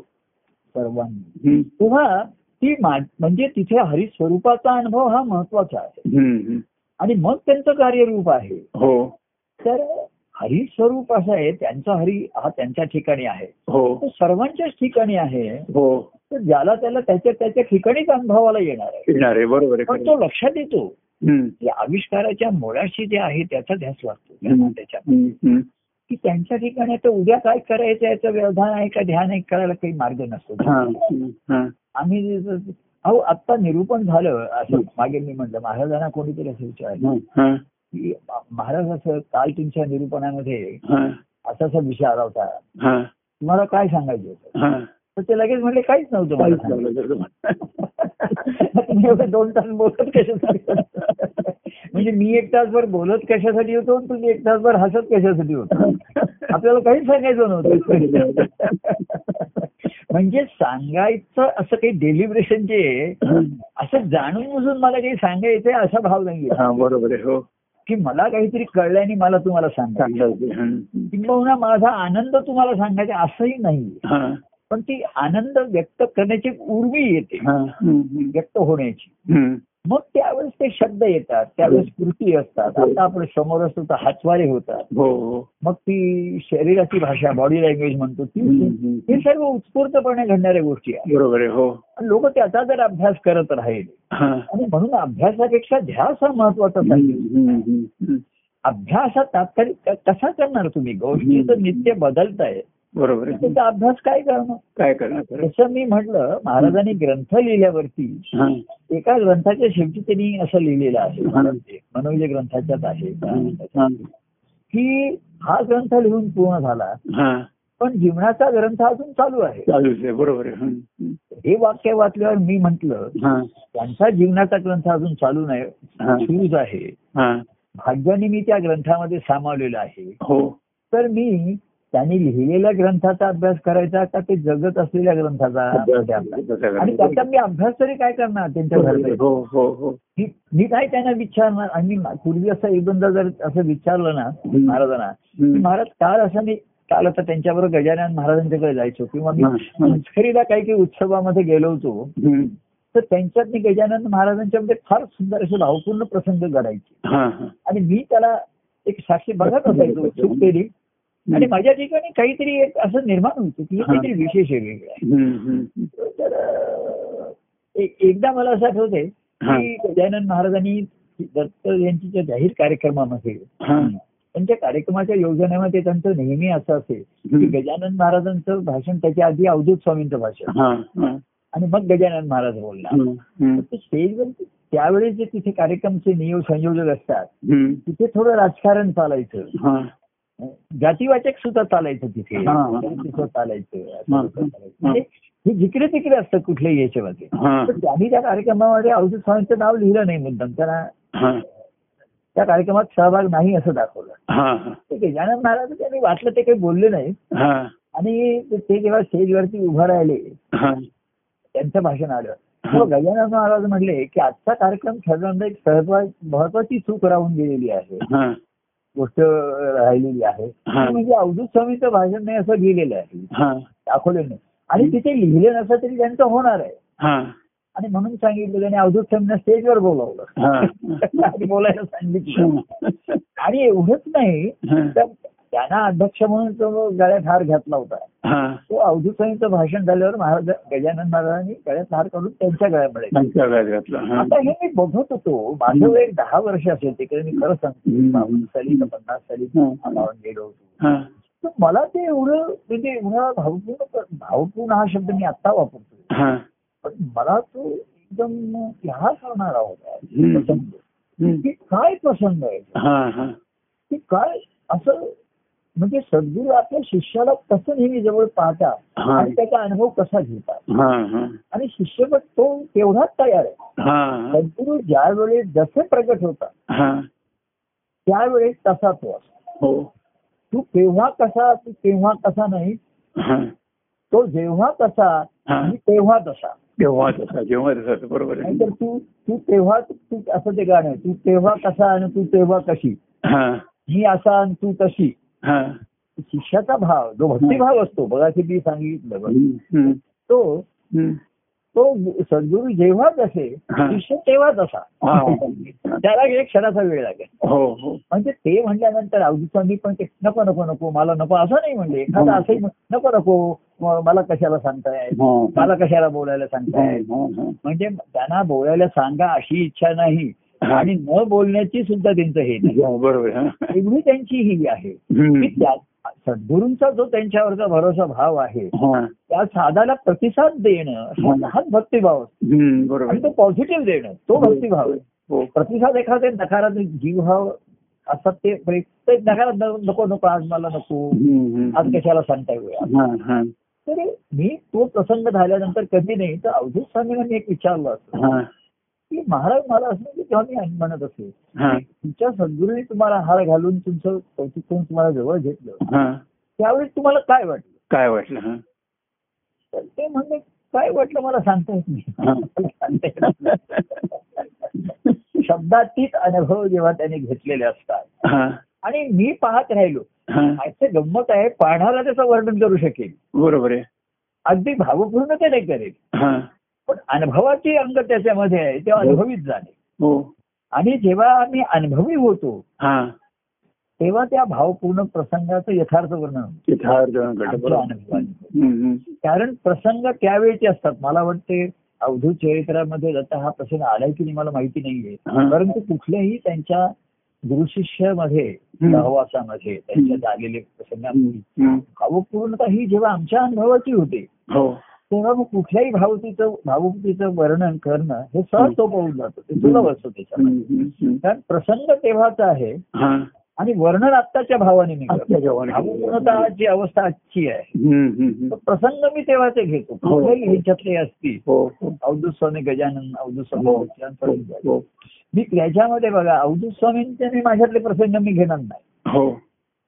S1: सर्वांनी तेव्हा ती म्हणजे तिथे हरी स्वरूपाचा अनुभव हा महत्त्वाचा आहे. आणि मग त्यांचं कार्यरूप आहे
S2: हो
S1: तर हरी स्वरूप असं आहे त्यांचा हरी हा त्यांच्या ठिकाणी आहे.
S2: हो.
S1: तो सर्वांच्याच ठिकाणी आहे.
S2: हो.
S1: तर ज्याला त्याला त्याच्या त्याच्या ठिकाणीच अनुभवाला येणार आहे.
S2: येणार आहे बरोबर आहे
S1: पण तो लक्षात येतो. की आविष्काराच्या मुळाशी जे आहे त्याचा ध्यास वाटतो
S2: हम्म.
S1: की त्यांच्या ठिकाणी आता उद्या काय करायचं याचं व्यवधान आहे का ध्यान आहे करायला काही मार्ग नसतो. आम्ही अहो आत्ता निरूपण झालं असं मागे मी म्हटलं महाराजांना कोणीतरी असं विचारलं की महाराज असं काल तुमच्या निरूपणामध्ये असा असा विषय आला होता.
S2: हा,
S1: तुम्हाला काय सांगायचं होतं?
S2: हा.
S1: तर ते लगेच म्हणले काहीच नव्हतं (laughs) एवढे दोन तास बोलत कशासाठी? म्हणजे मी एक तासभर बोलत कशासाठी होतो आणि तुम्ही एक तासभर हसत कशासाठी होतो? आपल्याला काहीच सांगायचं नव्हतं. म्हणजे सांगायचं असं काही डेलिब्रेशन जे असं जाणून बुजून मला काही सांगायचंय असा भाव नाहीये.
S2: हा बरोबर आहे हो.
S1: की मला काहीतरी कळलं आणि मला तुम्हाला सांगायचं. किंबहुना माझा आनंद तुम्हाला सांगायचा असंही नाही पण ती आनंद व्यक्त करण्याची उर्मी येते. व्यक्त होण्याची. मग त्यावेळेस ते शब्द येतात त्यावेळेस कृती असतात. आता आपण समोर असतो तर हातवारे होतात.
S2: हो. हो
S1: मग ती शरीराची भाषा बॉडी लँग्वेज म्हणतो ती.
S2: हं, हं.
S1: हे सर्व उत्स्फूर्तपणे घडणाऱ्या गोष्टी आहेत.
S2: बरोबर आहे हो.
S1: लोक त्याचा जर अभ्यास करत राहिले
S2: हा.
S1: आणि म्हणून अभ्यासापेक्षा ध्यास हा महत्त्वाचा
S2: हं, हं, हं, हं.
S1: अभ्यास हा तात्कालिक कसा करणार तुम्ही? गोष्टी तर नित्य बदलताय.
S2: बरोबर
S1: त्याचा अभ्यास काय करणार?
S2: काय करणार?
S1: जसं मी म्हटलं महाराजांनी ग्रंथ लिहिल्यावरती
S2: हा.
S1: एका ग्रंथाच्या शेवटी त्यांनी असं लिहिलेलं आहे. मनोज ग्रंथाच्यात आहे. की हा ग्रंथ लिहून पूर्ण झाला
S2: हा.
S1: पण जीवनाचा ग्रंथ अजून चालू आहे.
S2: आहे बरोबर आहे. हं,
S1: वाक्य वाचल्यावर मी म्हंटल त्यांचा जीवनाचा ग्रंथ अजून चालू नाही. सुरूच आहे. भाग्याने मी त्या ग्रंथामध्ये सामावलेलं आहे.
S2: हो.
S1: तर मी त्यांनी लिहिलेल्या ग्रंथाचा अभ्यास करायचा का ते जगत असलेल्या ग्रंथाचा? आणि त्याचा मी अभ्यास तरी काय करणार त्यांच्या
S2: हो हो हो
S1: मी काय त्यांना विचारणार आणि मी पूर्वी असं एक दोनदा जर असं विचारलं ना. महाराजांना. महाराज काल असं मी काल आता त्यांच्याबरोबर गजानन महाराजांच्याकडे जायचो किंवा मी. मस्करीला काही काही उत्सवामध्ये गेलो होतो. तर त्यांच्यात मी गजानन महाराजांच्या मध्ये फार सुंदर असे भावपूर्ण प्रसंग घडायचे
S2: हा
S1: आणि मी त्याला एक साक्षी बघत असायचो चूक केली आणि माझ्या ठिकाणी काहीतरी एक असं निर्माण होतं की. काहीतरी विशेष आहे वेगळं. तर एकदा मला असं आठवतंय
S2: हा.
S1: की गजानन महाराजांनी दत्त यांच्या जाहीर कार्यक्रमामध्ये. त्यांच्या कार्यक्रमाच्या योजनेमध्ये त्यांचं नेहमी असं असेल की. गजानन महाराजांचं भाषण त्याच्या आधी अवधूत स्वामींचं भाषण आणि मग गजानन महाराज. तर स्टेजवर त्यावेळेस जे तिथे कार्यक्रमचे नियोग संयोजक असतात. तिथे थोडं राजकारण चालायचं जातीवाचक सुद्धा चालायचं तिथे.
S2: हा.
S1: तिथं चालायचं.
S2: हा.
S1: म्हणजे हे जिकडे तिकडे असतं कुठल्याही याच्यामध्ये. त्यांनी त्या कार्यक्रमामध्ये अवधूत स्वामींचं नाव लिहिलं नाही मुद्दाम. त्यांना
S2: हा.
S1: त्या कार्यक्रमात सहभाग नाही असं दाखवलं.
S2: हा. हा
S1: ते गजानन महाराज त्यांनी वाटलं ते काही बोलले नाही.
S2: हा.
S1: आणि ते जेव्हा स्टेजवरती उभं राहिले त्यांचं भाषण आलं. गजानन महाराज म्हणले की आजचा कार्यक्रम ठरवणं एक सहत्वा महत्वाची चूक राहून गेलेली आहे.
S2: हा.
S1: गोष्ट राहिलेली आहे. म्हणजे अवधूत स्वामीचं भाषण नाही असं लिहिलेलं आहे.
S2: हा.
S1: दाखवलेलं नाही. आणि तिथे लिहिलं नसलं तरी त्यांचं होणार आहे.
S2: हा.
S1: आणि म्हणून सांगितलं त्याने अवधूत स्वामींना स्टेजवर बोलावलं.
S2: हा. (laughs)
S1: आणि बोलायला सांगितलं. आणि एवढंच नाही. तर त्यांना अध्यक्ष म्हणून तो गळ्यात हार घातला होता.
S2: हा.
S1: तो अवधूत स्वामींचं भाषण झाल्यावर महाराज गजानन महाराजांनी गळ्यात हार काढून त्यांच्या गळ्यामध्ये
S2: घातलं हा.
S1: आता हे मी बघत होतो. माझं एक दहा वर्ष असेल तिकडे मी खरं सांगतो. साली का पन्नास साली गेलो होतो. तर मला ते एवढं म्हणजे एवढा भावपूर्ण भावपूर्ण हा शब्द मी आता वापरतो पण मला तो एकदम ह्या करणारा होता. की काय प्रसंग आहे? की काय असं म्हणजे सद्गुरू आपल्या शिष्याला कसं नेहमी जवळ पाहतात
S2: हा.
S1: आणि त्याचा अनुभव कसा घेतात?
S2: हा हा.
S1: आणि शिष्यपट तो तेवढाच तयार आहे.
S2: हा.
S1: सद्गुरू ज्या वेळेस जसे प्रगट होतात
S2: हा.
S1: त्यावेळेस तसा तो असतो.
S2: हो.
S1: तू केव्हा कसा तू तेव्हा कसा नाही तो जेव्हा कसा
S2: हा.
S1: तेव्हा तसा.
S2: जेव्हा तसा जेव्हा तसा बरोबर आहे.
S1: नाहीतर तू तू तेव्हा तू असं ते गाणं. तू तेव्हा कसा आणि तू तेव्हा कशी.
S2: हा.
S1: मी असा आणि तू तशी.
S2: हा
S1: शिष्याचा भाव जो भक्तिभाव असतो बघा की मी सांगितलं. तो. तो सद्गुरू जेव्हा तसे
S2: हा.
S1: शिष्य तेव्हा तसा
S2: हा.
S1: त्याला एक क्षणाचा वेळ लागेल
S2: हो हो
S1: म्हणजे ते म्हणल्यानंतर अवधूत स्वामी पण ते नको नको नको मला नको असं नाही म्हणले एखादा
S2: हो.
S1: असंही नको नको मला कशाला सांगताय. मला कशाला बोलायला सांगताय. म्हणजे त्यांना बोलायला सांगा अशी इच्छा नाही. आणि न बोलण्याची सुद्धा त्यांचं हे नाही
S2: हो, बरोबर. हा.
S1: एवढी त्यांची ही आहे सद्गुरूंचा जो त्यांच्यावरचा भरोसा भाव आहे
S2: हा.
S1: त्या साधाला प्रतिसाद देणं हा- हाच भक्तिभाव असतो आणि. तो पॉझिटिव्ह देणं तो भक्तिभाव आहे
S2: हो
S1: प्रतिसाद एखादे नकारात्मक जीवभाव असतात ते ते नकारात्मक नको नको आज मला नको. आज कशाला सांगता येऊया
S2: हा, हा.
S1: तर मी तो प्रसंग झाल्यानंतर कधी नाही तर अवधूत स्वामींना मी एक विचारलं असतं
S2: हा
S1: की महाराज मला असं म्हणजे जेव्हा मी म्हणत असे तुमच्या सद्गुरूने तुम्हाला हार घालून तुमचं कौतुक करून तुम्हाला जवळ घेतलं
S2: हा.
S1: त्यावेळेस तुम्हाला काय वाटलं?
S2: काय वाटलं
S1: तर ते म्हणले काय वाटलं मला सांगता येत. नाही. शब्दातीत अनुभव जेव्हा त्याने घेतलेले असतात. आणि मी पाहत राहिलो. असं गंमत आहे पाहणारा त्याचं वर्णन करू शकेल.
S2: बरोबर आहे.
S1: अगदी भावपूर्ण ते नाही करेल.
S2: हा.
S1: पण अनुभवाची अंग त्याच्यामध्ये आहे तेव्हा अनुभवीत झाले.
S2: हो.
S1: आणि जेव्हा आम्ही अनुभवी होतो
S2: हा.
S1: तेव्हा त्या भावपूर्ण प्रसंगाचं यथार्थ वर्णन. कारण प्रसंग त्यावेळेचे असतात. मला वाटते अवधूत चरित्रामध्ये आता हा प्रसंग आलाय की नाही मला माहिती नाहीये.
S2: हा.
S1: परंतु कुठल्याही त्यांच्या गुरुशिष्यामध्ये. सहवासामध्ये त्यांच्या झालेले प्रसंगामध्ये. भावपूर्णता ही जेव्हा आमच्या अनुभवाची होते
S2: हो.
S1: तेव्हा मग कुठल्याही भावतीचं भावुकीचं वर्णन करणं हे सहज सोपवून जातं. ते सुलभ असतं त्याच्यामध्ये. कारण प्रसंग तेव्हाचा आहे
S2: हा.
S1: आणि वर्णन आत्ताच्या भावाने जी अवस्था आजची आहे. तो प्रसंग मी तेव्हाचे घेतो.
S2: हो.
S1: कुठल्याही ह्याच्यातले असतील.
S2: हो हो.
S1: अवधूत स्वामी गजानन अवधूत स्वामी
S2: हो. हो.
S1: मी त्याच्यामध्ये बघा अवधूत स्वामींचे माझ्यातले प्रसंग मी घेणार नाही.
S2: हो.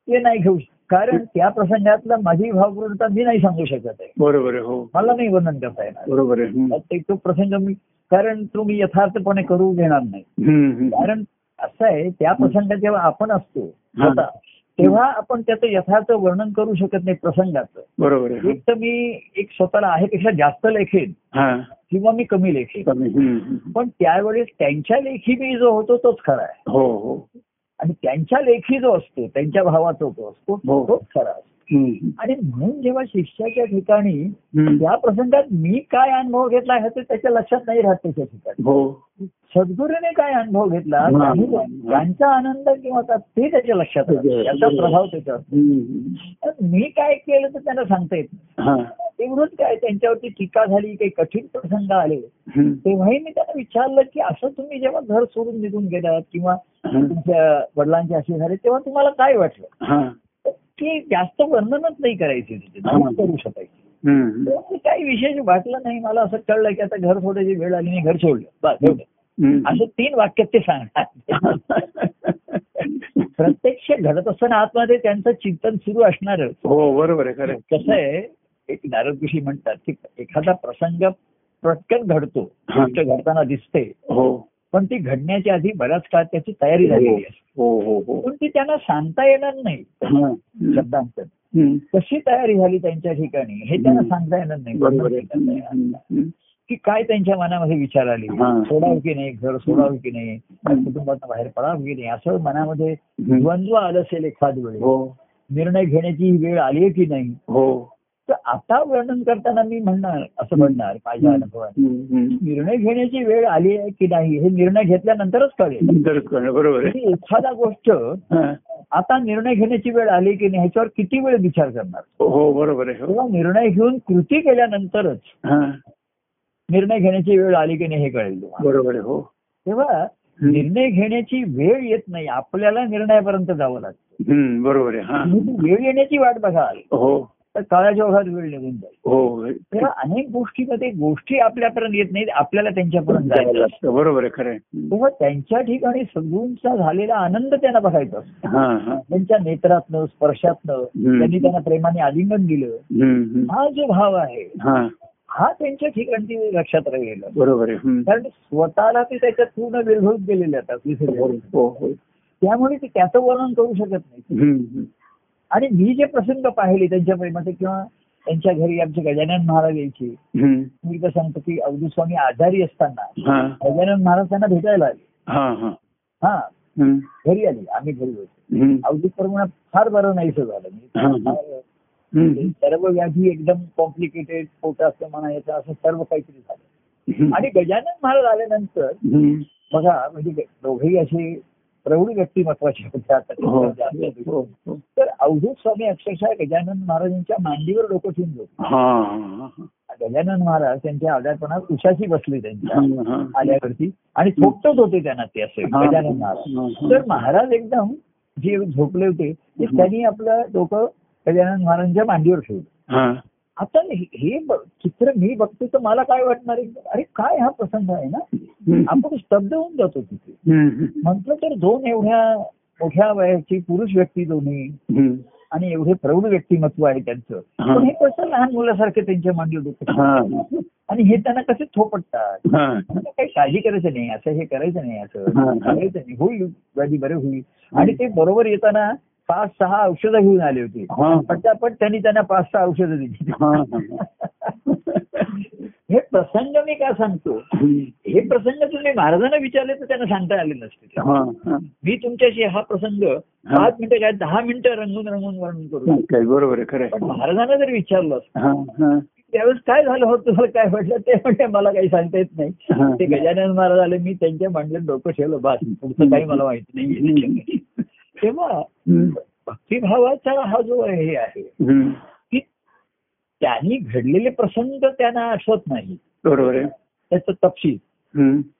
S1: ते नाही घेऊ शक- कारण त्या प्रसंगातला माझी भावपूर्णता मी नाही सांगू शकत आहे.
S2: बरोबर आहे हो.
S1: मला नाही वर्णन करता येणार.
S2: बरोबर आहे.
S1: ते प्रसंग मी कारण तो मी यथार्थपणे करू घेणार नाही. कारण असं आहे त्या प्रसंगात जेव्हा आपण असतो
S2: हा.
S1: स्वतः, तेव्हा आपण त्याचं यथार्थ वर्णन करू शकत नाही प्रसंगाचं.
S2: बरोबर आहे
S1: एक तर मी एक स्वतःला आहे पेक्षा जास्त लेखेन
S2: हा.
S1: किंवा मी कमी लेखेन. पण त्यावेळेस त्यांच्या लेखी मी जो होतो तोच खरा आहे.
S2: हो हो.
S1: आणि त्यांच्या लेखी जो असतो त्यांच्या भावाचा जो असतो
S2: हो.
S1: तोच खरा असतो. आणि म्हणून जेव्हा शिष्याच्या ठिकाणी. त्या प्रसंगात मी काय अनुभव घेतला हे ते त्याच्या लक्षात नाही राहत त्याच्या ठिकाणी.
S2: हो.
S1: सद्गुरूने काय अनुभव घेतला
S2: हा.
S1: त्यांचा आनंद किंवा ते त्याच्या लक्षात राहतं. त्याचा प्रभाव त्याच्यावर. मी काय केलं तर त्यांना सांगता येत नाही. तेवढंच काय त्यांच्यावरती टीका झाली काही कठीण प्रसंग आले. तेव्हाही मी त्यांना विचारलं की असं तुम्ही जेव्हा घर सोडून निघून गेलात किंवा. तुमच्या वडिलांचे असे झाले तेव्हा तुम्हाला काय वाटलं? की जास्त वर्णनच नाही करायचे करू शकायचे. काही विशेष वाटलं नाही मला असं कळलं की आता घर सोडायची वेळ आली मी घर सोडलं. बस एवढं.
S2: हम्म.
S1: असं तीन वाक्यात ते सांगणार (laughs) प्रत्यक्ष घडत असताना आतमध्ये त्यांचं चिंतन सुरू असणारच.
S2: हो बरोबर आहे.
S1: कसं आहे एक नारद ऋषी म्हणतात की एखादा प्रसंग पटकन घडतो
S2: हा.
S1: गोष्ट घडताना दिसते
S2: हो.
S1: पण ती घडण्याच्या आधी बराच काळ त्याची तयारी झालेली असते.
S2: हो हो हो.
S1: पण ती त्यांना सांगता येणार नाही
S2: हा.
S1: शब्दांतर. कशी तयारी झाली त्यांच्या ठिकाणी हे त्यांना. सांगता येणार नाही. की काय त्यांच्या मनामध्ये विचार आले?
S2: हा.
S1: सोडावं की नाही? घर सोडावं की नाही? कुटुंबात बाहेर पडावं की नाही? असं मनामध्ये. द्वंद्व आलं असेल एखाद वेळेस
S2: हो.
S1: निर्णय घेण्याची ही वेळ आली की नाही?
S2: हो.
S1: तर आता वर्णन करताना मी म्हणणार असं म्हणणार माझ्या
S2: हम्म.
S1: निर्णय घेण्याची वेळ आली आहे की नाही हे निर्णय घेतल्यानंतरच कळेल
S2: बरोबर
S1: एखादा गोष्ट. आता निर्णय घेण्याची वेळ आली की नाही ह्याच्यावर किती वेळ विचार करणार
S2: हो बरोबर आहे हो.
S1: निर्णय घेऊन कृती केल्यानंतरच
S2: हा.
S1: निर्णय घेण्याची वेळ आली की नाही हे कळेल.
S2: बरोबर आहे हो
S1: तेव्हा. निर्णय घेण्याची वेळ येत नाही आपल्याला निर्णयापर्यंत जावं लागतं
S2: बरोबर आहे
S1: वेळ येण्याची वाट बघाल
S2: हो
S1: तर काळाच्या ओघात वेळ निघून जाईल
S2: हो
S1: तेव्हा अनेक गोष्टीमध्ये गोष्टी आपल्यापर्यंत येत नाहीत आपल्याला त्यांच्यापर्यंत
S2: जायला. बरोबर आहे खरं.
S1: तेव्हा त्यांच्या ठिकाणी सगळ्यांचा झालेला आनंद त्यांना बघायचा असतो
S2: हा हा
S1: त्यांच्या नेत्रातनं स्पर्शातनं. त्यांनी त्यांना प्रेमाने आलिंगन दिलं. हा जो भाव आहे
S2: हा
S1: हा त्यांच्या ठिकाणी लक्षात राहिलेला
S2: बरोबर.
S1: कारण स्वतःला ते त्याच्यात पूर्ण विरघळून गेलेले असतात विसरलेले.
S2: हो हो
S1: त्यामुळे ते त्याचं वर्णन करू शकत नाही. आणि मी जे प्रसंग पाहिले त्यांच्या प्रेमाचे किंवा त्यांच्या घरी आमचे गजानन महाराज यायचे. मी तर सांगतो की अवधूत स्वामी आजारी असताना गजानन महाराज त्यांना भेटायला आले
S2: हा हा
S1: हा. घरी आले आम्ही घरी होतो. अवधूत प्रमाणात फार बरं नाहीसं झालं. म्हणजे. सर्व व्याधी एकदम कॉम्प्लिकेटेड पोटाचं म्हणा याचं असं सर्व काहीतरी झालं. आणि गजानन महाराज आल्यानंतर. बघा म्हणजे दोघेही असे प्रौढ व्यक्तिमत्वाचे होते आता ते
S2: हो
S1: जास्त दिवस.
S2: हो हो.
S1: तर अवधूत स्वामी अक्षरशः गजानन महाराजांच्या मांडीवर डोकं ठेवून
S2: हा.
S1: गजानन महाराज त्यांच्या आजारपणात उशाशी बसले त्यांच्या. आल्यावरती आणि थोपटत होते त्यांना ते असे. गजानन महाराज. तर महाराज एकदम जे झोपले होते ते त्यांनी आपलं डोकं गजानन महाराजांच्या मांडीवर ठेवलं आता हे चित्र मी बघतो तर मला काय वाटणार आहे अरे काय हा प्रसंग आहे ना. आपण स्तब्ध होऊन जातो तिथे. म्हटलं तर दोन एवढ्या मोठ्या वयाची पुरुष व्यक्ती दोन्ही. आणि एवढे प्रौढ व्यक्तिमत्व आहे त्यांचं
S2: हा.
S1: पण हे कसं लहान मुलासारखे त्यांच्या मांडीवर डोकं
S2: हा.
S1: आणि हे त्यांना कसे थोपटतात काही काळजी करायचं नाही असं हे करायचं नाही असं. करायचं नाही होईल व्याधी बरे होईल आणि ते बरोबर येताना पाच सहा औषधं घेऊन आले होते. पटापट त्यांनी त्यांना पाच सहा औषधं दिली
S2: हा.
S1: प्रसंग मी का सांगतो. हे प्रसंग तुम्ही महाराजांना विचारले तर त्यांना सांगता आले नसते. मी तुमच्याशी हा प्रसंग पाच मिनिटं काय दहा मिनिटं रंगून रंगून वर्णन करू
S2: बरोबर आहे खरं
S1: पण. महाराजांना जर विचारलं असतं. त्यावेळेस काय झालं होतं तुम्हाला काय म्हटलं ते म्हणजे मला काही सांगता येत नाही. ते गजानन महाराज आले मी त्यांच्या मांडल्यात डोकं ठेवलं बस पुढचं काही मला माहिती नाही तेव्हा. भक्तिभावाचा हा जो हे आहे. की त्यांनी घडलेले प्रसंग त्यांना आठवत नाही.
S2: बरोबर आहे.
S1: त्याचं तपशील.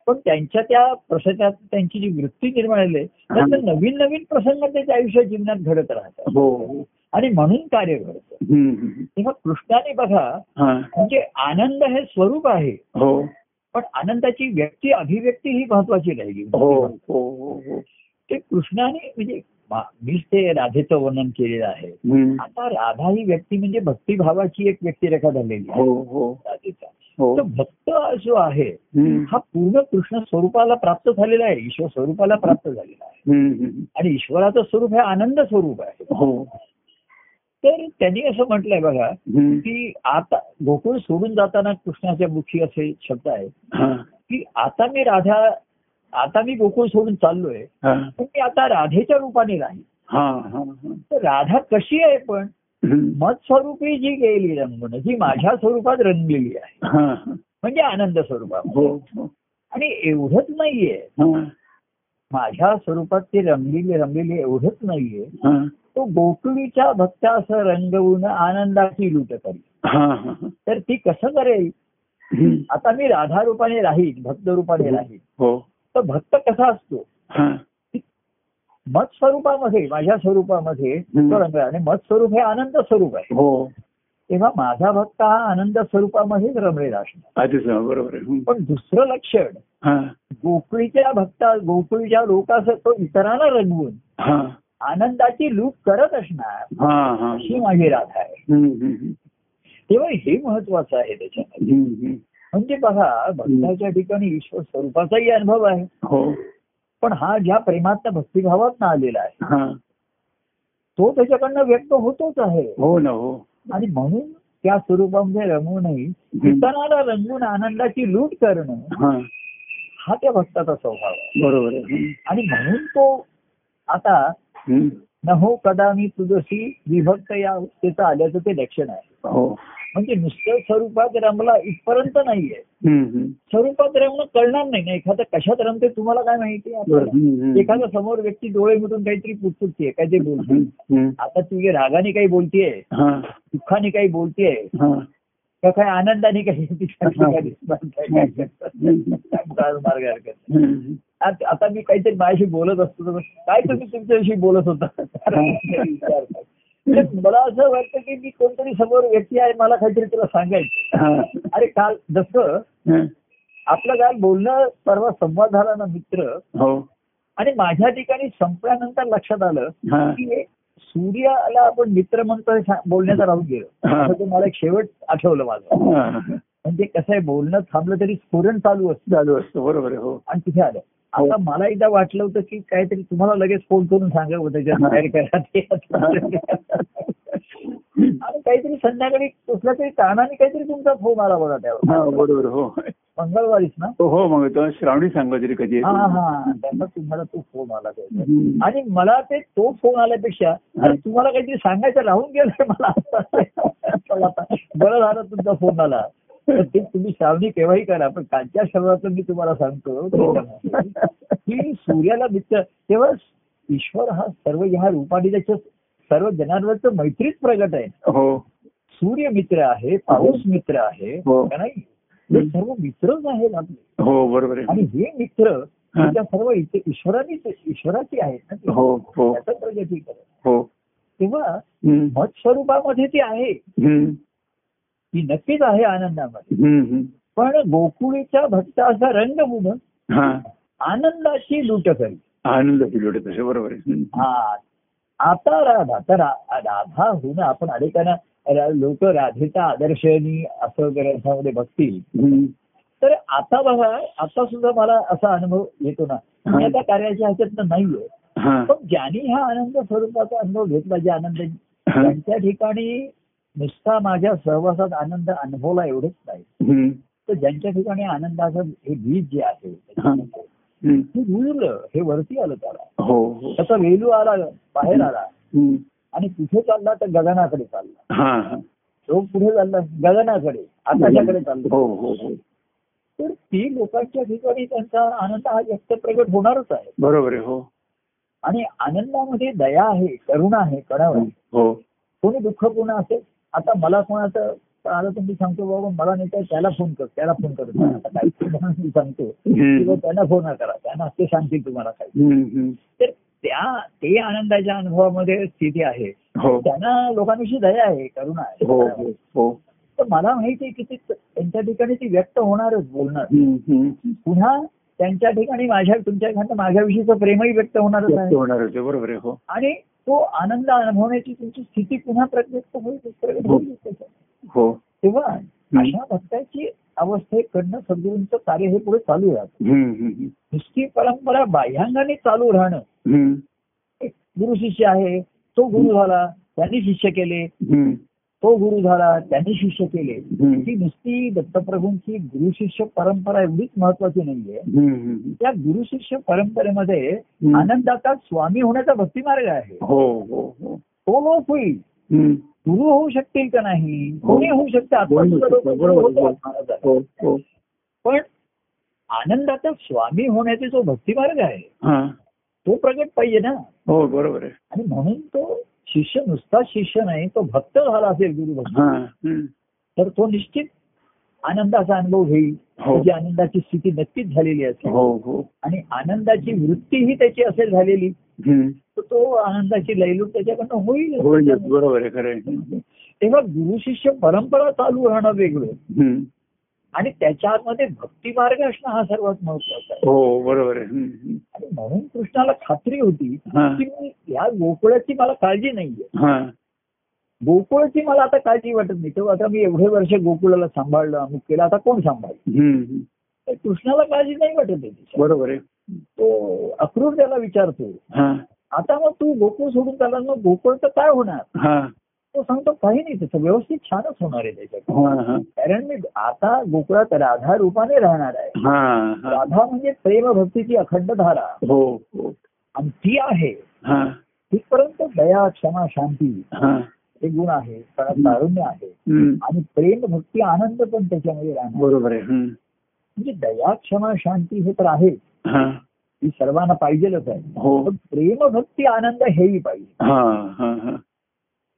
S1: पण त्यांच्या त्या प्रसंगात त्यांची जी वृत्ती निर्माण झाली त्याचं नवीन नवीन प्रसंग त्याच्या आयुष्यात जीवनात घडत राहतात.
S2: हो.
S1: आणि म्हणून कार्य घडतं.
S2: हम्म.
S1: तेव्हा कृष्णाने बघा. म्हणजे आनंद हे स्वरूप आहे.
S2: हो.
S1: पण आनंदाची व्यक्ती अभिव्यक्ती ही महत्वाची राहिली.
S2: हो हो हो हो.
S1: ते कृष्णाने म्हणजे मा- मीच ते राधेचं वर्णन केलेलं आहे. आता राधा ही व्यक्ती म्हणजे भक्तिभावाची एक व्यक्तिरेखा झालेली आहे
S2: हो हो
S1: राधेचा
S2: हो
S1: भक्त जो आहे. हा पूर्ण कृष्ण स्वरूपाला प्राप्त झालेला आहे ईश्वर स्वरूपाला प्राप्त झालेला आहे. आणि ईश्वराचं स्वरूप हे आनंद स्वरूप आहे तर त्यांनी असं म्हटलंय बघा. की आता गोकुळ सोडून जाताना कृष्णाच्या मुखी असे शब्द आहे. की आता मी राधा आता मी गोकुळ सोडून चाललोय
S2: हा.
S1: पण मी आता राधेच्या रूपाने राहील
S2: हा. हा. हा.
S1: तर राधा कशी आहे पण. मत स्वरूपी जी गेली रंगून जी माझ्या स्वरूपात रंगलेली आहे
S2: हा.
S1: म्हणजे आनंद स्वरूपात
S2: हो हो
S1: आणि एवढंच नाहीये
S2: हा.
S1: माझ्या स्वरूपात ती रंगलेली रंगलेली एवढंच नाहीये
S2: हा.
S1: तो गोकुळीच्या भक्तास रंगवून आनंदाची लूट करी. तर ती कसं करेल. आता मी राधा रूपाने राहील भक्त रूपाने राहील
S2: हो
S1: तर भक्त कसा असतो
S2: हा.
S1: मत स्वरूपामध्ये माझ्या स्वरूपामध्ये. आणि मत स्वरूप हे आनंद स्वरूप आहे
S2: हो
S1: तेव्हा माझा भक्त हा आनंद स्वरूपामध्येच रमलेला असणार
S2: बरोबर.
S1: पण दुसरं लक्षण
S2: हा.
S1: गोकुळीच्या भक्ता गोकुळीच्या लोकांस तो इतरांना रंगवून
S2: हा.
S1: आनंदाची लूट करत असणार
S2: हा. हा.
S1: अशी माझी राधा आहे. तेव्हा हे महत्वाचं आहे त्याच्यामध्ये. म्हणजे बघा भक्ताच्या ठिकाणी ईश्वर स्वरूपाचाही अनुभव आहे.
S2: हो.
S1: पण हा ज्या प्रेमातल्या भक्तिभावात आलेला आहे
S2: हा.
S1: तो त्याच्याकडनं व्यक्त होतोच आहे.
S2: हो ना हो.
S1: आणि म्हणून त्या स्वरूपामध्ये रमूनही इतरांना रंगून आनंदाची लूट करणं
S2: हा.
S1: त्या भक्ताचा स्वभाव
S2: बरोबर.
S1: आणि म्हणून तो आता. न हो कदा मी तुझशी विभक्त या त्याचं आल्याचं ते लक्षण आहे.
S2: हो.
S1: म्हणजे नुसतं स्वरूपात रमला इथपर्यंत नाहीये. स्वरूपात रमणं कळणार नाही. ना एखादं कशात रमते तुम्हाला काय माहिती. एखादा समोर व्यक्ती डोळे मिटून काहीतरी पुटपुटतीये काय ते बोलते. आता तुझे रागाने काही बोलतीये
S2: हा.
S1: दुःखाने काही बोलतीये
S2: हा.
S1: का काय आनंदाने काही (laughs) मार्ग हरकत. आत- मी काहीतरी माझ्याशी बोलत असतो काय तुम्ही तुमच्याशी बोलत होता? (laughs) मला असं वाटतं की मी कोणतरी समोर व्यक्ती आहे मला काहीतरी तुला सांगायचं. अरे काल जसं. आपलं काल बोलणं परवा संवाद झाला ना मित्र.
S2: हो.
S1: आणि माझ्या ठिकाणी संपल्यानंतर लक्षात आलं की सूर्याला आपण मित्र म्हणतो बोलण्याचं राहून गेलं. मला एक शेवट आठवलं माझं. म्हणजे कसं आहे बोलणं थांबलं तरी स्फोरण चालू असतं.
S2: चालू असतो. बरोबर हो.
S1: आणि तिथे आलं. आता मला एकदा वाटलं होतं की काहीतरी तुम्हाला लगेच फोन करून सांगावं त्याच्यात तयारी करा ते काहीतरी संध्याकाळी कुठल्या तरी कारणाने काहीतरी तुमचा फोन आला बघा
S2: हा
S1: त्यावर
S2: बरोबर हो.
S1: मंगळवारीच ना?
S2: हो हो मग श्रावणी सांगा तरी कधी
S1: हा हा त्याचा तुम्हाला तो फोन आला. आणि मला ते तो फोन आल्यापेक्षा तुम्हाला काहीतरी सांगायचं राहून गेलंय मला. (laughs) बरं झालं तुमचा फोन आला. ते तुम्ही श्रावणी केव्हाही करा पण कालच्या शब्दातून मी तुम्हाला सांगतो त्याच्यामध्ये की सूर्याला मित्र तेव्हा ईश्वर हा सर्व ह्या रूपाने त्याच्या सर्व जनांवरचं मैत्रीच प्रगट आहे.
S2: हो.
S1: सूर्य मित्र आहे पाऊस मित्र आहे
S2: हो.
S1: का नाही? हे सर्व मित्रच आहेत आपले.
S2: हो बरोबर आहे.
S1: आणि हे मित्र त्या सर्व इथे ईश्वरानीच ईश्वराची आहेत ना.
S2: हो हो.
S1: प्रगती करत
S2: हो.
S1: तेव्हा. मत स्वरूपामध्ये ते आहे. ती नक्कीच आहे आनंदामध्ये. पण गोकुळीच्या भक्ताचा रंग बुडून
S2: हा.
S1: आनंदाची लूट करी.
S2: आनंद पिलोड तसे बरोबर.
S1: हा. आता राधा तर राधा होणं आपण अनेकांना लोक राधेचा आदर्शनी असं ग्रंथामध्ये बघतील. तर आता बघा आता सुद्धा मला असा अनुभव येतो ना. मी आता कार्याच्या ह्याच्यातनं नाहीये.
S2: हा.
S1: पण ज्यांनी हा आनंद स्वरूपाचा अनुभव घेतला जे आनंद
S2: हा.
S1: त्यांच्या ठिकाणी नुसता माझ्या सहवासात आनंद अनुभवला एवढंच नाही. तर ज्यांच्या ठिकाणी आनंदाचं हे बीज जे आहे. ते रुजलं हे वरती आलं त्याला.
S2: हो हो.
S1: त्याचा वेलू आला बाहेर आला. आणि कुठे चालला तर गगनाकडे चालला. तो पुढे चालला गगनाकडे आकाशाकडे चालला.
S2: हो
S1: तर ती लोकांच्या ठिकाणी त्यांचा आनंद हा व्यक्त प्रगट होणारच आहे.
S2: बरोबर आहे हो.
S1: आणि आनंदामध्ये दया आहे करुणा आहे कणाव आहे.
S2: हो.
S1: कोणी दुःखपूर्ण असेल आता मला कोणाचं आलं तर मी सांगतो बाबा मला नाही तर त्याला फोन कर त्याला फोन कर. आता काही सांगतो. किंवा त्यांना फोन करा त्यांना ते सांगतील तुम्हाला काही. तर त्या ते आनंदाच्या अनुभवामध्ये स्थिती आहे.
S2: हो.
S1: त्यांना लोकांविषयी दया आहे करुणा आहे.
S2: हो हो
S1: तर मला माहिती आहे की ती त्यांच्या ठिकाणी ती व्यक्त होणारच बोलणार. पुन्हा त्यांच्या ठिकाणी माझ्या तुमच्या माझ्याविषयीचं प्रेमही व्यक्त होणारच आहे
S2: हो.
S1: आणि तो आनंद अनुभवण्याची तुमची स्थिती पुन्हा प्रत्यक्ष होईल त्याच्यात.
S2: हो.
S1: तेव्हा अशा भक्ताची अवस्थेकडनं सद्गुरूंचं कार्य हे पुढे चालू राहतं
S2: हम्म, हम्म,
S1: नुसती परंपरा बाह्यांगाने चालू राहणं. गुरु शिष्य आहे तो गुरु झाला त्यांनी शिष्य केले. तो गुरु झाला त्यांनी शिष्य केले. ती नुसती दत्तप्रभूंची गुरु शिष्य परंपरा एवढीच महत्वाची नाहीये. त्या गुरु शिष्य परंपरेमध्ये. आनंदाचा स्वामी होण्याचा भक्तिमार्ग आहे
S2: हो हो हो
S1: तो लोक होईल. गुरु होऊ शकतील का नाही. कोणी होऊ शकते आता
S2: कोणी
S1: सुद्धा
S2: होऊ
S1: लोक
S2: शकतं,
S1: गुरु
S2: बरोबर,
S1: होतात. महाराजांना.
S2: हो
S1: पण आनंदाचा स्वामी होण्याचा जो भक्तिमार्ग आहे तो प्रगट पाहिजे ना
S2: हो बरोबर आहे
S1: आणि म्हणून तो शिष्य नुसताच शिष्य नाही तो भक्त झाला असेल गुरु भक्त
S2: हा.
S1: तर तो निश्चित आनंदाचा अनुभव घेईल.
S2: हो.
S1: त्याची आनंदाची स्थिती नक्कीच झालेली असेल.
S2: हो हो.
S1: आणि आनंदाची वृत्तीही त्याची असेल झालेली. तर तो आनंदाची लयलूट त्याच्याकडनं होईल.
S2: बरोबर आहे खरं आहे.
S1: तेव्हा गुरु शिष्य परंपरा चालू राहणं वेगळं. आणि त्याच्या आतमध्ये भक्ती मार्ग असणं हा सर्वात महत्त्वाचा आहे.
S2: हो बरोबर.
S1: आणि म्हणून कृष्णाला खात्री होती. की मी या गोकुळाची मला काळजी नाहीये.
S2: हा.
S1: गोकुळाची मला आता काळजी वाटत नाही. तेव्हा आता मी एवढे वर्ष गोकुळाला सांभाळलं अमुक केलं आता कोण सांभाळलं. तर कृष्णाला काळजी नाही वाटत आहे.
S2: बरोबर आहे.
S1: तो अक्रूर त्याला विचारतो
S2: हा.
S1: आता मग तू गोकुळ सोडून त्याला मग गोकुळचं काय होणार? तो सांगतो काही नाही त्याचं व्यवस्थित छानच होणार आहे त्याच्यात. कारण मी आता गोकुळात राधा रूपाने राहणार आहे. राधा म्हणजे प्रेम भक्तीची अखंड धारा.
S2: हो हो.
S1: आणि ती आहे. तिथपर्यंत दया क्षमा शांती
S2: हा.
S1: गुण आहे तारुण्य आहे. आणि प्रेम भक्ती आनंद पण त्याच्यामध्ये राहणार.
S2: बरोबर आहे.
S1: म्हणजे दया क्षमा शांती हे तर आहे.
S2: हा.
S1: सर्वांना पाहिजेलच आहे.
S2: हो.
S1: पण प्रेम भक्ती आनंद हेही पाहिजे.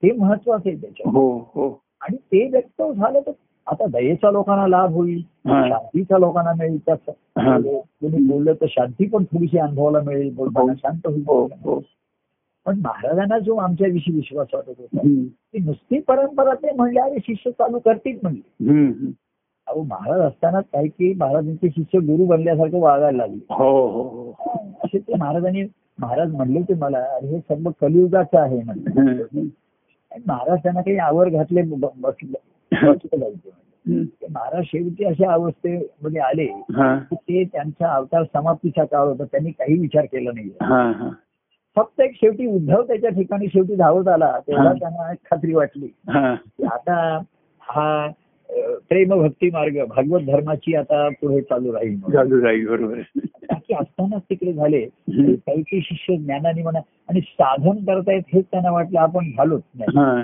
S2: हा हा हा
S1: हे महत्वाचं आहे त्याच्यात
S2: हो हो
S1: आणि ते व्यक्त झालं तर आता दयेचा लोकांना लाभ होईल
S2: हा.
S1: शांतीचा लोकांना मिळेल त्याचं
S2: हा.
S1: कोणी बोललं तर शांती पण थोडीशी अनुभवाला मिळेल बोलताना
S2: हो.
S1: शांत
S2: हो
S1: होईल
S2: हो
S1: पण महाराजांना जो आमच्याविषयी विश्वास वाटत होता. ती नुसती परंपरा ते म्हणले अरे शिष्य चालू करतील म्हणले. अहो महाराज असताना काही की महाराजांचे शिष्य गुरु बनल्यासारखं वागायला लागले
S2: हो हो हो
S1: असे ते महाराजांनी महाराज म्हणले ते मला अरे हे सर्व कलियुगाचं आहे. आणि महाराज त्यांना काही आवर घातले बसले महाराज शेवटी अशा अवस्थेमध्ये आले की ते त्यांचा अवतार समाप्तीचा काळ होता. त्यांनी काही विचार केला नाही. फक्त एक शेवटी उद्धव त्याच्या ठिकाणी शेवटी धावत आला तेव्हा. त्यांना एक खात्री वाटली. आता हा प्रेमभक्ती मार्ग भागवत धर्माची आता पुढे चालू राहील.
S2: चालू राहील बरोबर.
S1: बाकी असतानाच तिकडे झाले. काही काही शिष्य ज्ञानाने म्हणा आणि साधन करतायत हेच त्यांना वाटलं आपण झालोच नाही
S2: हा.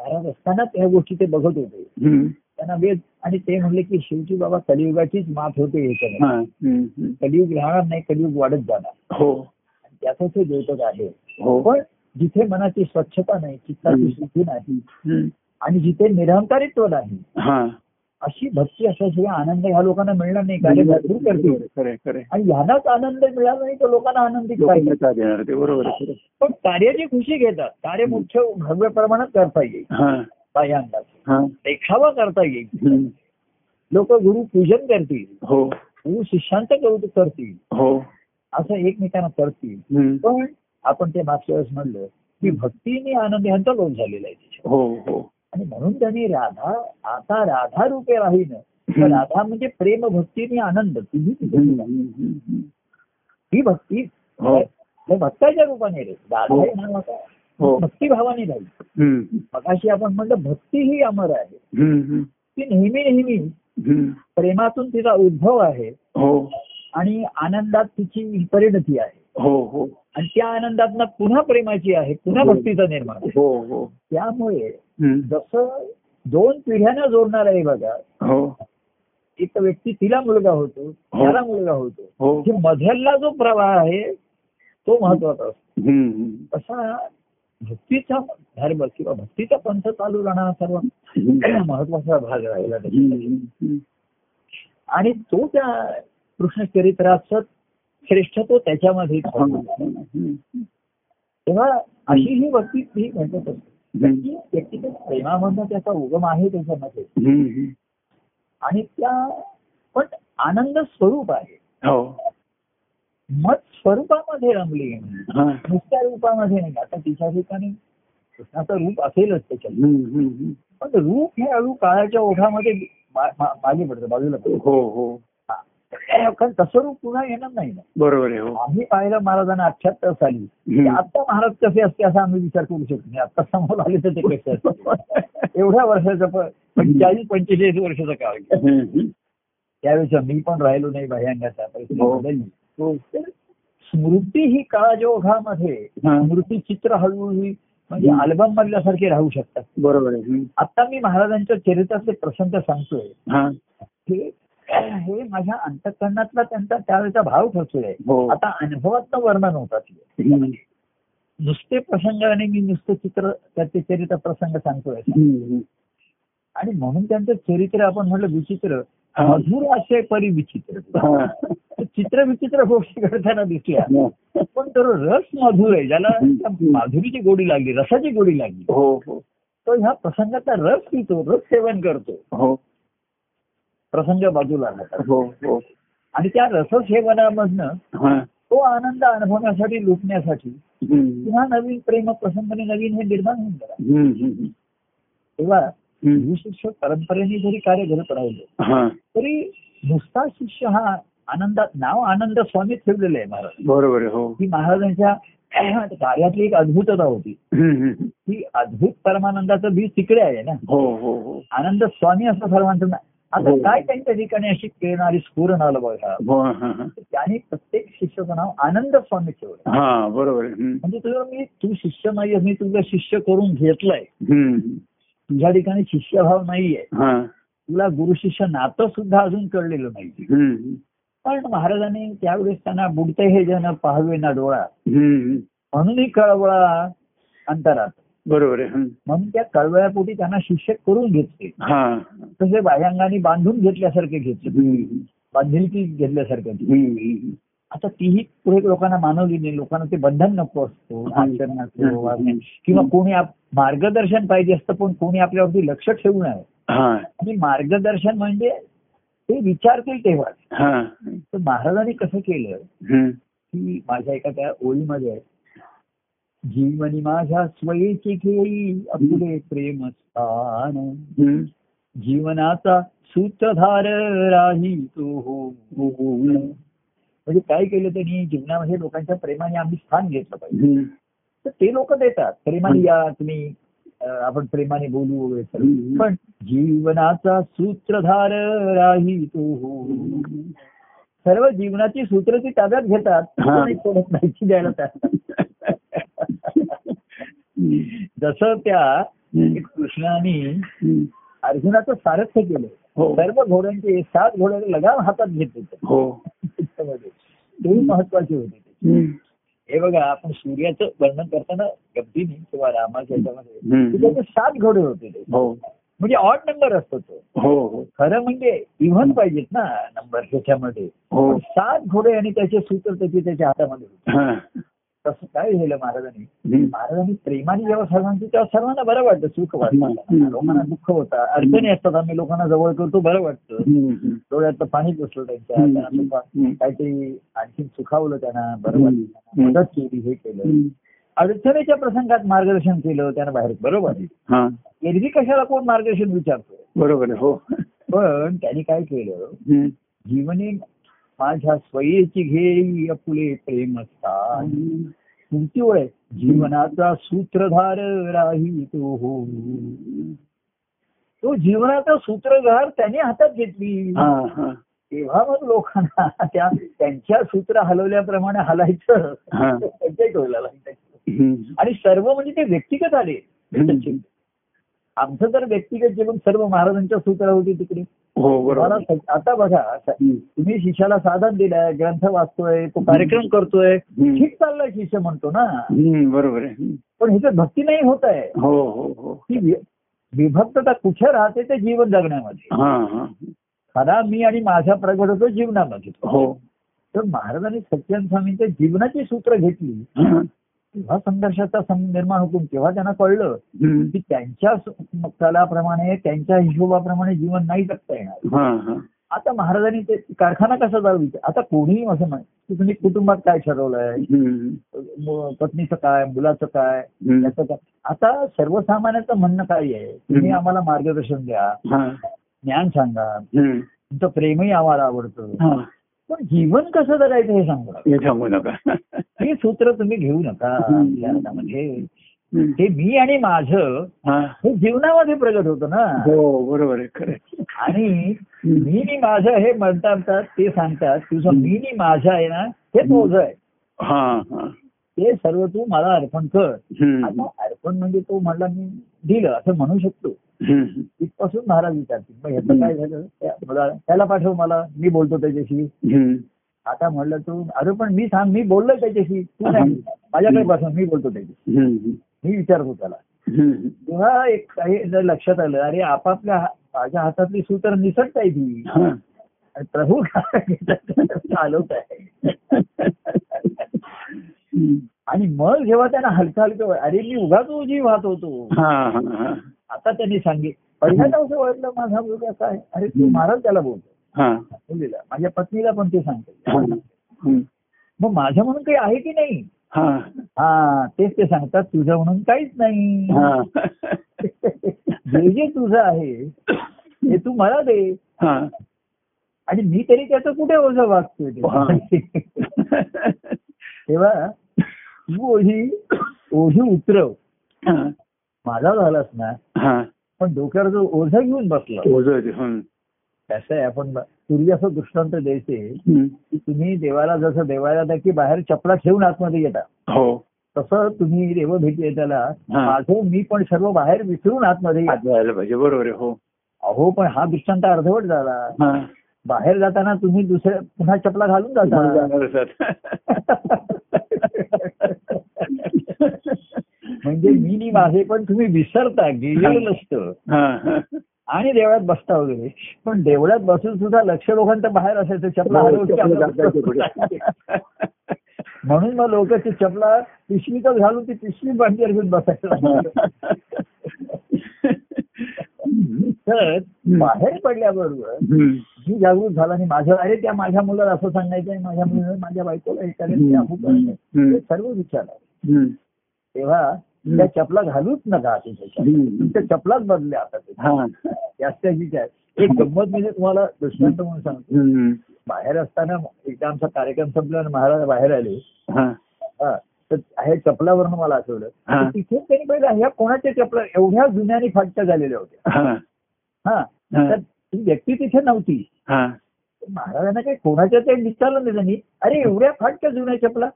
S1: महाराज असतानाच या गोष्टी ते बघत होते. त्यांना वेद आणि ते म्हणले की शेवटी बाबा कलियुगाचीच मात होते
S2: हा हम्म.
S1: कलियुग राहणार नाही कलियुग वाढत जाणार
S2: हो
S1: आणि त्याचं ते द्योतक आहे
S2: हो
S1: पण जिथे मनाची स्वच्छता नाही चित्ताची. शुद्धी नाही. आणि जिथे निरंकारित्व नाही
S2: हा.
S1: अशी भक्ती असल्याशिवाय आनंद ह्या लोकांना मिळणार नाही कार्य भरपूर
S2: खरे
S1: आणि ह्यानाच आनंद मिळाला नाही तर लोकांना आनंदित
S2: बरोबर.
S1: पण कार्याची खुशी घेतात कार्य मुख्य भव्य प्रमाणात करता येईल.
S2: हा.
S1: देखावा करता येईल. लोक गुरु पूजन करतील.
S2: हो.
S1: गुरु शिष्यांचं कौतुक करतील.
S2: हो.
S1: असं एकमेकांना करतील. पण आपण ते मागच्या वेळेस म्हणलं की भक्तीने आनंद ह्यांचा लोप झालेला आहे.
S2: हो हो.
S1: आणि म्हणून त्यांनी राधा आता राधा रूपे राहीन. राधा म्हणजे प्रेम आनंद तिथे
S2: हम्म.
S1: बघा.
S2: हम्म.
S1: ही भक्ती
S2: हो.
S1: भक्ताच्या रूपाने रे राधा
S2: हो.
S1: नाव आता
S2: हो
S1: भक्तिभावाने राहील. मगाशी आपण म्हणलं भक्ती ही अमर आहे. ती नेहमी नेहमी. प्रेमातून तिचा उद्भव आहे
S2: हो
S1: आणि आनंदात तिची परिणती आहे
S2: हो हो
S1: आणि त्या आनंदात पुन्हा प्रेमाची आहे पुन्हा
S2: हो.
S1: भक्तीचा निर्माण.
S2: हो हो
S1: त्यामुळे. जसं दोन पिढ्यांना जोडणार आहे बघा
S2: हो
S1: एक व्यक्ती तिला मुलगा होतो त्याला मुलगा होतो
S2: हो
S1: मधला जो प्रवाह आहे तो महत्त्वाचा असतो. तसा भक्तीचा धर्म किंवा भक्तीचा पंथ चालू राहणारा सर्व. महत्त्वाचा भाग राहिला. आणि तो त्या कृष्ण चरित्राचं श्रेष्ठत्व त्याच्यामध्ये. तेव्हा अशी ही भक्ती ही म्हणत असते व्यक्तिगत प्रेमामधनं त्याचा उगम आहे त्याच्यामध्ये. आणि त्या पण आनंद स्वरूप आहे
S2: हो
S1: मत स्वरूपामध्ये रमली
S2: हा.
S1: नुसत्या रूपामध्ये नाही आता तिच्या ठिकाणी कृष्णाचं रूप असेलच त्याच्यात. पण रूप हे हळू काळाच्या ओघामध्ये मागे पडतं बाजूला पडतं.
S2: हो हा.
S1: कारण तसं रूप पुन्हा येणार नाही ना
S2: बरोबर आहे हो
S1: आम्ही पाहिलं महाराजांना अठ्याहत्तर साली की
S2: हम्म.
S1: आता महाराज कसे असते असा आम्ही विचार करू शकतो नाही आता समोर आले तर ते कसे (laughs) एवढ्या वर्षाचं प- पंचेचाळीस पंचेचाळीस वर्षाचा काळ गेला.
S2: हम्म.
S1: त्यावेळेस मी पण राहिलो नाही भयांगाचा परिस्थिती
S2: हो.
S1: बदलली
S2: हो.
S1: तर स्मृती ही
S2: हा.
S1: स्मृती चित्र हळूहळू म्हणजे
S2: हम्म.
S1: अल्बम मधल्यासारखे राहू शकतात
S2: बरोबर आहे हम्म.
S1: आता मी महाराजांच्या चरित्रातले प्रसंग सांगतोय
S2: हा.
S1: हे माझ्या अंतकरणातला त्यांचा त्यावेळेचा भाव ठरतोय.
S2: हो.
S1: आता अनुभवातलं वर्णन होतात. नुसते प्रसंग आणि मी नुसतं चित्र त्याचे चरित्र प्रसंग सांगतोय. आणि म्हणून त्यांचं चरित्र आपण म्हटलं विचित्र
S2: हा.
S1: मधुर असे परी विचित्र.
S2: हा.
S1: चित्र विचित्र गोष्टी घडताना दिसल्या.
S2: हो.
S1: पण तर रस मधुर आहे ज्याला माधुरीची गोडी लागली रसाची गोडी लागली.
S2: हो
S1: तो ह्या प्रसंगाचा रस पितो रस सेवन करतो.
S2: हो.
S1: प्रसंग बाजूला राहतात
S2: हो हो
S1: आणि त्या रससेवनामधनं
S2: हा.
S1: तो आनंद अनुभवण्यासाठी लुटण्यासाठी. पुन्हा नवीन प्रेम प्रसंग आणि नवीन हे निर्माण होऊन गेला. तेव्हा. गुरु शिष्य परंपरेने जरी कार्य करत राहिलो
S2: हा.
S1: तरी नुसता शिष्य हा आनंदात नाव आनंद स्वामी ठेवलेलं आहे महाराज
S2: बरोबर हो
S1: ही महाराजांच्या (clears throat) कार्यातली एक अद्भुतता होती. की अद्भुत परमानंदाचं बीज तिकडे आहे ना
S2: हो हो हो
S1: आनंद स्वामी असं सर्वांचं आता
S2: हो.
S1: काय त्यांच्या ठिकाणी अशी प्रेरणारी स्फुरण आलं बघा
S2: हो.
S1: त्यांनी प्रत्येक शिष्याचं नाव आनंद स्वामी ठेवलं
S2: हा बरोबर.
S1: म्हणजे तुझं मी तू शिष्य नाहीये मी तुझं शिष्य करून घेतलंय. तुझ्या ठिकाणी शिष्यभाव नाहीये
S2: हा.
S1: तुला गुरु शिष्य नातं सुद्धा अजून कळलेलं नाही. पण महाराजांनी त्यावेळेस त्यांना बुडते हे जन पाहावे ना डोळा. म्हणूनही कळवळा अंतरात
S2: बरोबर आहे.
S1: म्हणून त्या कळवळ्यापोटी त्यांना शिष्य करून घेतले.
S2: हा.
S1: तसे बाह्यांगाने बांधून घेतल्यासारखे घेतले. बांधिलकी घेतल्यासारखं. आता तीही पुढे लोकांना मानवली नाही. लोकांना ते बंधन नको असतो. किंवा कोणी मार्गदर्शन पाहिजे असतं पण कोणी आपल्यावरती लक्ष ठेवू नये
S2: हा.
S1: आणि मार्गदर्शन म्हणजे ते विचारतील तेव्हाच.
S2: हा.
S1: तर महाराजांनी कसं केलं. की माझ्या एका त्या ओळीमध्ये आहे, जीवनी माझ्या स्वयेची घेई अपुले प्रेम स्थान. जीवनाचा सूत्रधार राही तो हो. म्हणजे काय केलं त्यांनी? जीवनामध्ये लोकांच्या प्रेमाने आम्ही स्थान घेतलं पाहिजे. तर ते लोक देतात. प्रेमाने या तुम्ही आपण प्रेमाने बोलू वगैरे. पण जीवनाचा सूत्रधार राही तो हो. सर्व जीवनाची सूत्र ती ताब्यात घेतात. द्यायला त्यांना (laughs) जसं त्या. कृष्णाने. अर्जुनाचं सारथ्य केलं.
S2: हो.
S1: सर्व घोड्यांचे सात घोडे लगाम हातात घेत होते.
S2: हो.
S1: तेही महत्त्वाचे होते. हे बघा आपण सूर्याचं वर्णन करताना गमतीने किंवा रामाच्या. की त्याचे सात घोडे होते ते.
S2: हो.
S1: म्हणजे ऑड नंबर असतो तो. खरं म्हणजे इव्हन पाहिजेत ना नंबर त्याच्यामध्ये. सात घोडे आणि त्याचे सूत्र त्याचे त्याच्या हातामध्ये होते. तसं काय झालं महाराजांनी. महाराजांनी प्रेमाने जेव्हा सर्वांची तेव्हा सर्वांना बरं वाटतं सुख वाटतं. लोकांना दुःख होतं. अडचणी असतात आम्ही लोकांना जवळ करतो बरं वाटतं. डोळ्यात पाणी पुसलं त्यांच्या. काहीतरी आणखी सुखावलं त्यांना बरं. वाटलं. मदत केली हे केलं. अडचणीच्या प्रसंगात मार्गदर्शन केलं त्यांना बाहेर. बरोबर? एरवी कशाला कोण मार्गदर्शन विचारतो
S2: बरोबर आहे हो.
S1: पण त्यांनी काय केलं. जीवने माझ्या स्वयेची घेई अपुले प्रेम असता तुमची ओळ आहे जीवनाचा सूत्रधार राही तो हो तो जीवनाचा सूत्रधार त्यांनी हातात घेतली तेव्हा मग लोकांना त्या त्यांच्या सूत्र हलवल्याप्रमाणे हलायचं
S2: हा.
S1: त्यांच्या.
S2: हम्म.
S1: आणि सर्व म्हणजे ते व्यक्तिगत आले. आमचं तर व्यक्तिगत जीवन सर्व महाराजांच्या सूत्र होती तिकडे.
S2: हो
S1: मला आता बघा. तुम्ही शिष्याला साधन दिलंय ग्रंथ वाचतोय तो कार्यक्रम करतोय. ठीक चाललंय शिष्य म्हणतो ना.
S2: बरोबर आहे.
S1: पण ह्याच्यात भक्ती नाही होत आहे.
S2: हो हो हो.
S1: ती विभक्तता कुठे राहते ते जीवन जगण्यामध्ये. खरा मी आणि माझा प्रगट होतो जीवनामध्ये.
S2: हो.
S1: तर महाराजांनी सत्यन स्वामींच्या जीवनाची सूत्र घेतली. तेव्हा संघर्षाचा निर्माण होतो तेव्हा त्यांना कळलं. की त्यांच्या कलाप्रमाणे त्यांच्या हिशोबाप्रमाणे जीवन नाही जगता येणार आता महाराजांनी ते कारखाना कसा चालू आता कोणीही असं की तुम्ही कुटुंबात काय ठरवलंय पत्नीचं काय मुलाचं काय. याचं काय आता सर्वसामान्याचं म्हणणं काय आहे तुम्ही. आम्हाला मार्गदर्शन द्या. ज्ञान सांगा. तुमचं प्रेमही आम्हाला आवडतं
S2: हा.
S1: पण जीवन कसं जगायचं हे सांगा
S2: हे सांगू नका
S1: हे सूत्र तुम्ही घेऊ नका
S2: हम्म.
S1: ते मी आणि माझं
S2: हा.
S1: हे जीवनामध्ये प्रगट होतं ना
S2: हो बरोबर आहे.
S1: आणि. मी माझं हे म्हणतात ते सांगतात तुझं मी माझं आहे ना हे तुझं आहे
S2: हा हा
S1: ते सर्व तू मला अर्पण कर. आता अर्पण म्हणजे तो म्हणला मी दिलं असं म्हणू शकतो. तिथपासून महाराज विचारतील. मग ह्याचं काय झालं? मला त्याला पाठव मला. मी बोलतो त्याच्याशी. आता म्हणलं तू अरे पण मी सांग मी बोललोय त्याच्याशी. तू नाही. माझ्याकडे पाठव मी बोलतो त्याच्याशी. मी विचारतो त्याला. तेव्हा एक काही लक्षात आलं अरे आपापल्या माझ्या हातातली सूत्र निसटत आहे ती. प्रभू चालवत आहे. आणि मग जेव्हा त्यांना हलका हलकं अरे मी उगाच उजी वाहत होतो. आता त्यांनी सांगितलं. पहिल्यांदा असं वाटलं माझा मुलगा काय अरे तू महाराज त्याला बोलतो.
S2: हा.
S1: मुलीला माझ्या पत्नीला पण ते सांगते. मग माझं म्हणून काही आहे की नाही?
S2: हा.
S1: हा तेच ते सांगतात. तुझं म्हणून काहीच नाही.
S2: हा. (laughs)
S1: जे जे तुझं आहे ते तू मला दे.
S2: हा.
S1: आणि मी तरी त्याचं कुठे ओझं वागतोय. (laughs) तेव्हा तू ओझी ओझी उतरव. माझा झालास ना. पण डोक्यावर जो ओझा घेऊन बसला.
S2: ओझं.
S1: कसं आहे आपण पूर्वी असं दृष्टांत द्यायचे. की तुम्ही देवाला जसं देवाला की बाहेर चपला ठेवून आतमध्ये येता.
S2: हो.
S1: तसं तुम्ही देव भेटी त्याला. माझं मी पण सर्व बाहेर विसरून आतमध्ये
S2: पाहिजे बरोबर हो.
S1: अहो पण हा दृष्टांत अर्धवट झाला. बाहेर जाताना तुम्ही दुसऱ्या पुन्हा चपला घालून जाता. (laughs) म्हणजे मी नी माझे पण तुम्ही विसरता गेलेलं नसतं. आणि देवळात बसता वगैरे. पण देवळात बसून सुद्धा लक्ष लोकांचं बाहेर असायचं चपला
S2: हो.
S1: म्हणून मग लोक ती चपला पिशवीतच घालून ती पिशवी बांधली घेऊन बसायला तर बाहेर पडल्याबरोबर. मी जागृत झाला आणि माझ्या अरे त्या माझ्या मुलाला असं सांगायचं माझ्या मुलीला माझ्या बायकोला हे करायचं सर्व विचार आहे. तेव्हा त्या चपला घालूच नका. तुमच्या चपलाच बदल्या आता. जास्त एक गंमत म्हणजे तुम्हाला दृष्टांत म्हणून सांगतो. बाहेर असताना एकदा आमचा कार्यक्रम संपला आणि महाराज बाहेर आले. तर हे चपलावरनं मला आठवलं. तिथे त्यांनी पहिला ह्या कोणाच्या चपला एवढ्या जुन्यानी फाटच्या झालेल्या होत्या.
S2: हा.
S1: तर ती व्यक्ती तिथे नव्हती.
S2: हा.
S1: महाराजांना काही कोणाच्या ते विचारलं नाही. त्यांनी अरे एवढ्या फाटक्या जुन्या चपला.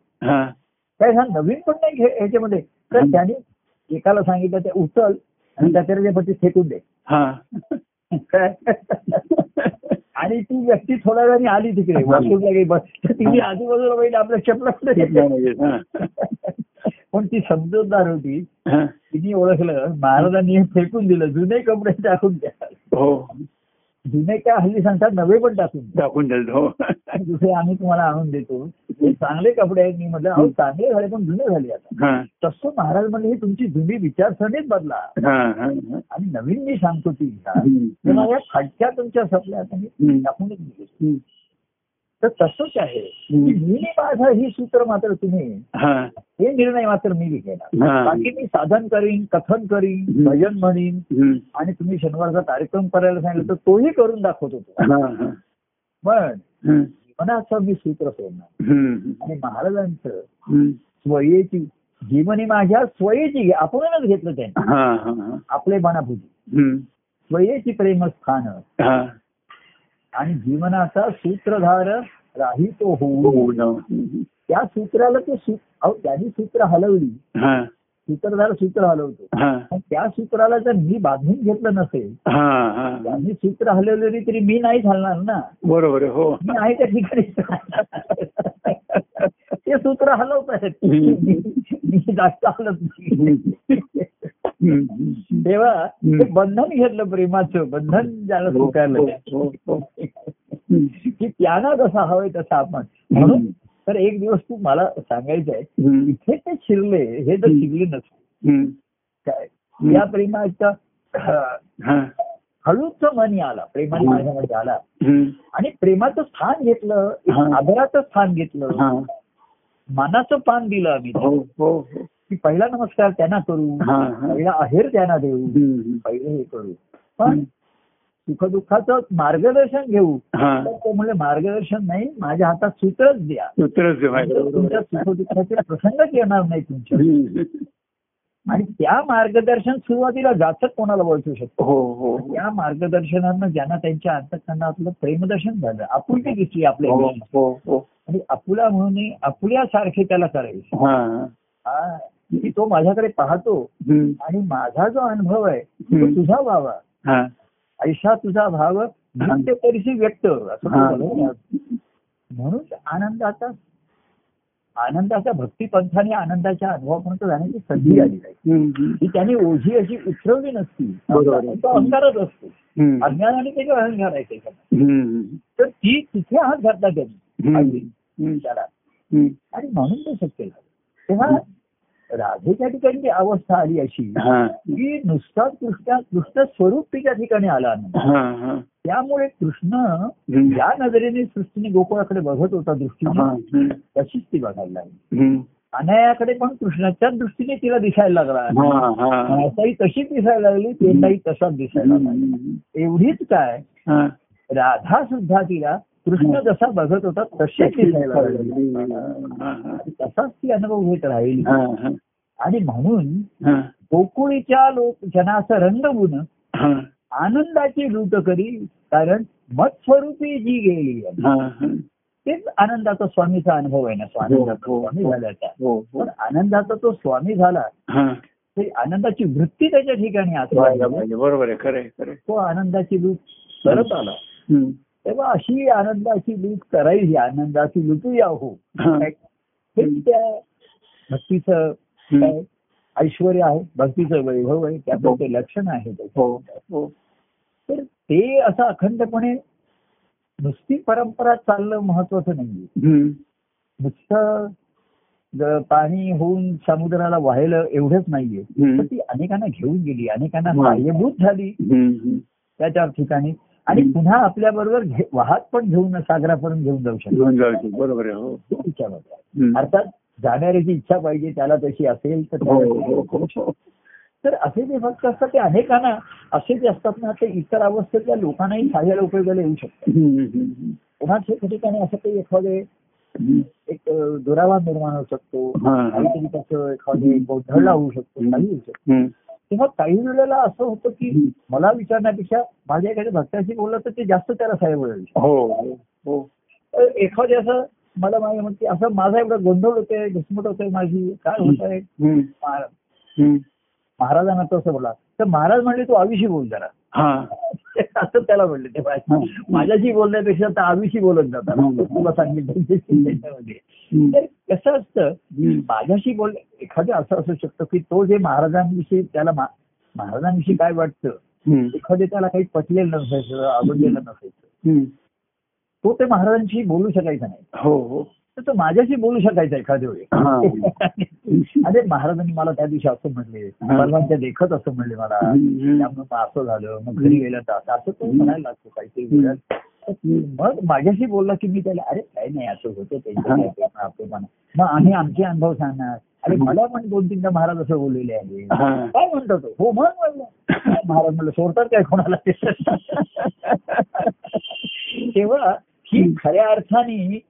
S1: काय हा नवीन पण नाही ह्याच्यामध्ये? तर. त्यांनी एकाला सांगितलं ते उचल आणि त्याच्या पती फेकून दे? (laughs) आणि ती व्यक्ती थोड्या वेळाने आली तिकडे. वासूरला गेली बस तिने आजूबाजूला बघितलं आपल्या चपला. पण ती समजूतदार होती. तिने ओळखलं महाराजांनी फेकून दिलं जुने कपडे टाकून द्या
S2: हो
S1: जुने काय हल्ली सांगतात नवे पण टाकून
S2: टाकून हो
S1: दुसरे आम्ही तुम्हाला आणून देतो चांगले कपडे आहेत मी म्हटलं अहो चांगले झाले पण जुने झाले आता तसं महाराज म्हणजे ही तुमची जुनी विचारसरणीच बदला. आणि नवीन मी सांगतो ती घ्या.
S2: हम्म.
S1: तेव्हा या फाटक्या तुमच्या सपल्या. टाकूनच. तर तसंच आहे मी माझा ही सूत्र मात्र तुम्ही
S2: हा
S1: हे निर्णय मात्र मी घेणार. बाकी मी साधन करीन कथन करीन. भजन म्हणीन. आणि तुम्ही शनिवारचा कार्यक्रम करायला सांगितलं तर तोही करून दाखवतो तो.
S2: हा हा
S1: पण. मनाचं मी सूत्र सोडणार. आणि महाराजांचं. स्वयेची जीवनी माझ्या स्वयेची आपणच घेतलं त्यांनी. आपले
S2: हम्म.
S1: स्वयेची प्रेमस्थान. आणि जीवनाचा सूत्रधार राही तो होऊ
S2: हो ना. हम्म.
S1: त्या सूत्राला ते त्यांनी सूत्र हलवली
S2: हा.
S1: सूत्रधार सूत्र हलवतो.
S2: हा.
S1: त्या सूत्राला जर मी बांधून घेतलं नसेल
S2: हा हा.
S1: त्यांनी सूत्र हलवलेली तरी मी नाहीच हलणार ना.
S2: बरोबर हो.
S1: मी आहे त्या ठिकाणी. ते सूत्र हलवत आहेत मी जास्त हलत नाही. तेव्हा बंधन घेतलं प्रेमाचं बंधन ज्याला स्वीकारलं
S2: हो, हो, हो. (laughs)
S1: की त्यांना जसा हवंय तसा आपण म्हणून तर एक दिवस तू मला सांगायचं आहे. इथे ते शिरले हे जर शिरले नसते. काय या प्रेमाच्या. हळूच मनी आला प्रेमाने माझ्यामध्ये आला. आणि प्रेमाचं स्थान घेतलं. आदराचं स्थान घेतलं. मानाचं पान दिलं आम्ही
S2: हो हो हो.
S1: की पहिला नमस्कार त्यांना करू. पहिला आहेर त्यांना देऊ. पहिले हे करू पण सुखदुःखाचं मार्गदर्शन घेऊ. तर ते म्हणजे मार्गदर्शन नाही माझ्या हातात सूत्रच द्या
S2: सूत्रच
S1: तुमच्या. सुखदुःखाचे प्रसंगच येणार नाही तुमच्या. आणि त्या मार्गदर्शन सुरुवातीला जाचक कोणाला ओळखू शकतो
S2: हो हो हो.
S1: त्या मार्गदर्शनानं ज्यांना त्यांच्या अंतकरणातलं प्रेमदर्शन झालं आपुलकी दिसली आपल्या
S2: हो
S1: आणि आपुला म्हणून आपुल्यासारखे त्याला करायचे की तो माझ्याकडे पाहतो. आणि माझा जो अनुभव आहे तो. तुझा व्हावा
S2: हा
S1: ऐशा तुझा भाव नृत्य परिसी व्यक्त असं. म्हणून आनंदाचा आनंदाच्या भक्तीपंथाने आनंदाच्या अनुभवापर्यंत जाण्याची संधी आली
S2: हम्म.
S1: ही त्यांनी ओझी अशी उतरवली नसती. तो अहंकारच असतो. अज्ञानाने त्याचे अहंकार आहे त्याच्यात. तर ती तिथे हात घातला त्यांनी. त्याला. आणि म्हणून ते शक्य झालं तेव्हा राधेच्या ठिकाणी जी अवस्था आली अशी
S2: हा
S1: की नुसता कृष्ण कृष्ण स्वरूप तिच्या ठिकाणी आला नाही त्यामुळे कृष्ण. ज्या नजरेने सृष्टीने गोकुळाकडे बघत होता. दृष्टीने. तशीच ती बघायला लागली. अनायाकडे पण कृष्णाच्या दृष्टीने तिला दिसायला लागला असाही तशीच दिसायला लागली तेलाही तसाच दिसायला लागला. एवढीच काय. राधा सुद्धा तिला कृष्ण जसा बघत होता तशीच तसाच ती अनुभव घेत राहिली. आणि म्हणून. गोकुळीच्या लोक जनाचं रंगवून
S2: हा.
S1: आनंदाची लूट करी कारण मत्स्वरूपी जी गेली. तेच आनंदाचा स्वामीचा अनुभव आहे ना स्वामी
S2: हो. हो हो
S1: पण आनंदाचा तो स्वामी झाला
S2: हा.
S1: ते आनंदाची वृत्ती त्याच्या ठिकाणी.
S2: बरोबर आहे खरं.
S1: तो आनंदाची लूट करत आला. तेव्हा अशी आनंदाची लूट करायची आनंदाची लुटूया हो
S2: हा.
S1: त्या भक्तीचं काय ऐश्वर आहे भक्तीचं वैभव आहे त्याचं ते लक्षण आहे.
S2: हो हो
S1: तर ते असं अखंडपणे नुसती परंपरा चालणं महत्वाचं नाहीये. नुसतं पाणी होऊन समुद्राला वाहिलं एवढंच नाहीये ती अनेकांना घेऊन गेली अनेकांना
S2: हा.
S1: बाह्यभूत झाली
S2: हम्म.
S1: त्या चार ठिकाणी आणि. पुन्हा आपल्या बरोबर वाहत पण घेऊन सागरापर्यंत घेऊन जाऊ शकतो
S2: बरोबर आहे हो.
S1: अर्थात जाणाऱ्याची इच्छा पाहिजे त्याला तशी असेल तर
S2: हो हो.
S1: तर असे जे भक्त असतात ते अनेकांना असे जे असतात ना ते इतर अवस्थेतल्या लोकांनाही सहाय्याला उपयोगाला येऊ शकतात. पुन्हा ठिक- ठिकाणी असं काही एखादे. एक दुरावा निर्माण होऊ शकतो. काहीतरी त्याचं एखादे गोंधळ होऊ शकतो काही होऊ शकतो. तेव्हा काही वेळेला असं होतं की. मला विचारण्यापेक्षा माझ्या एखाद्या भक्ताशी बोललं तर ते जास्त त्याला मिळेल
S2: हो हो.
S1: असं मला मागे म्हणते असं माझा एवढा गोंधळ होतोय घुसमट होतोय माझी काय होत आहे. महाराजांना तसं बोला. तर महाराज म्हणले तू आविशी बोल जरा.
S2: हा. (laughs)
S1: असं त्याला म्हणले ते. माझ्याशी बोलण्यापेक्षा तर आविशी बोलत जातात. तुला सांगितलं कसं असतं. माझ्याशी बोल एखादं असं असू शकतं की तो जे महाराजांविषयी त्याला महाराजांविषयी काय वाटतं. एखादे त्याला काही पटलेलं नसायचं आवडलेलं नसायचं. तो ते महाराजांशी बोलू शकायचा नाही
S2: हो हो
S1: तर तो माझ्याशी बोलू शकायचा एखाद्या. वेळी (laughs) अरे महाराजांनी मला त्या दिवशी असं म्हणले. परवांच्या देखत असं म्हणले मला. त्यामुळे असं झालं मग घरी गेलं तर असं तो म्हणायला लागतो काहीतरी. मग माझ्याशी बोलला की मी त्याला अरे काही नाही असं होतं त्यांचं. काय ते आपलेपणा. मग आम्ही आमचे अनुभव सांगणार. अरे मला पण दोन तीनदा महाराज असं बोललेले आहे. काय म्हणतो तो? हो मग म्हणलं महाराज म्हणलं सोडतात काय कोणाला? ते तेव्हा ही खऱ्या अर्थाने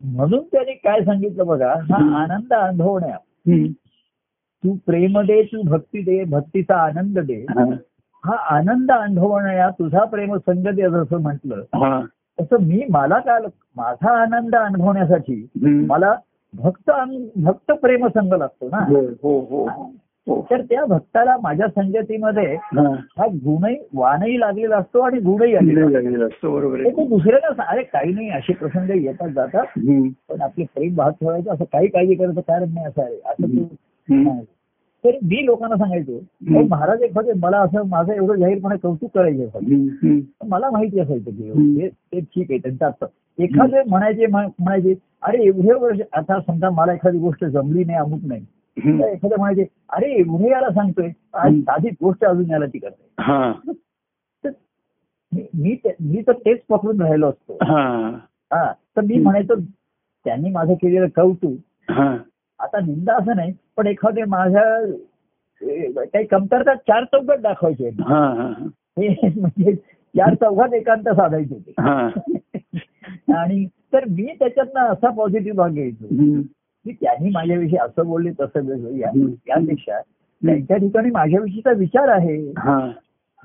S1: म्हणून त्याने काय सांगितलं बघा हा आनंद अनुभवण्या. तू प्रेम दे तू भक्ती दे भक्तीचा आनंद दे.
S2: हा.
S1: आनंद अनुभवण्या तुझा प्रेम संग दे जसं म्हटलं
S2: हा.
S1: तसं मी मला काय माझा आनंद अनुभवण्यासाठी. मला भक्त भक्त प्रेम संग लागतो ना
S2: हो हो हो हो
S1: तर त्या भक्ताला माझ्या संगतीमध्ये
S2: हा.
S1: गुणही वाणही लागलेला असतो आणि गुणही आलेला असतो.
S2: लागलेलं असतं बरोबर
S1: ते दुसऱ्याला अरे काही नाही असे प्रसंग येतात जातात. पण आपले प्रेम भाग ठेवायचं असं काही काळजी करायचं कारण नाही असं आहे असं. तर मी लोकांना सांगायचो "अहो, महाराज एखादे मला असं माझं एवढं जाहीरपणे कौतुक करायचे. मला माहिती असायचं की ते ठीक आहे त्यांचं असतं एखादे म्हणायचे म्ह- म्हणायचे अरे एवढे वर्ष आता समजा मला एखादी गोष्ट जमली नाही अमुक नाही. एखादं म्हणायचे अरे एवढे याला सांगतोय. साधी गोष्ट अजून याला ती करते. तर मी- मी तर तेच पकडून राहिलो असतो.
S2: हा.
S1: तर मी. म्हणायचो त्यांनी माझं केलेलं कौतुक आता निंदा असं नाही पण एखादे माझ्या काही कमतरता चार चौकात दाखवायचे
S2: हा
S1: म्हणजे चार चौघात एकांत साधायचे ते
S2: हा.
S1: आणि तर मी त्याच्यातनं असा पॉझिटिव्ह भाग घ्यायचो. की त्यांनी माझ्याविषयी असं बोलले तसं बोलले. यापेक्षा त्यांच्या ठिकाणी माझ्याविषयीचा विचार आहे.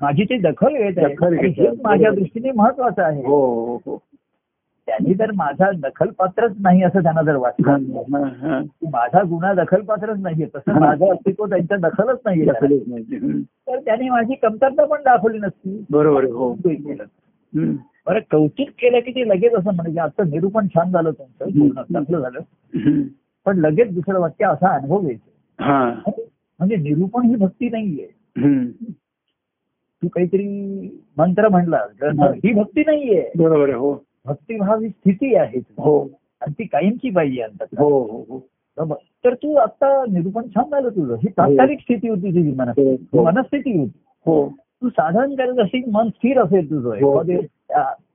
S1: माझी ते दखल घेत आहे. माझ्या दृष्टीने महत्वाचं आहे.
S2: हो हो हो.
S1: त्यांनी तर माझा दखलपात्रच नाही असं त्यांना जर वाटलं. माझा गुन्हा दखलपात्रच नाहीये. तसं. माझं अस्तित्व त्यांच्या दखलच नाहीये.
S2: नाही.
S1: तर त्यांनी माझी कमतरता पण दाखवली नसती.
S2: बरोबर हो.
S1: बरं कौतुक केलं की ते लगेच असं म्हणजे आजचं निरूपण छान झालं तुमचं चांगलं झालं. पण लगेच दुसरं वाक्य असा अनुभव घ्यायचा म्हणजे निरूपण ही भक्ती नाहीये. तू काहीतरी मंत्र म्हणला ही भक्ती नाहीये.
S2: बरोबर आहे हो.
S1: भक्तिभाव ही स्थिती आहे
S2: हो.
S1: आणि ती कायमची पाहिजे अंतात
S2: हो हो हो.
S1: तर तू आता निरूपण छान झालं तुझं. ही तात्कालिक स्थिती होती तुझी मनस्थिती
S2: हो, हो.
S1: मनस्थिती होती.
S2: हो.
S1: तू साधन करत असेल मन स्थिर असेल तुझं.
S2: हो.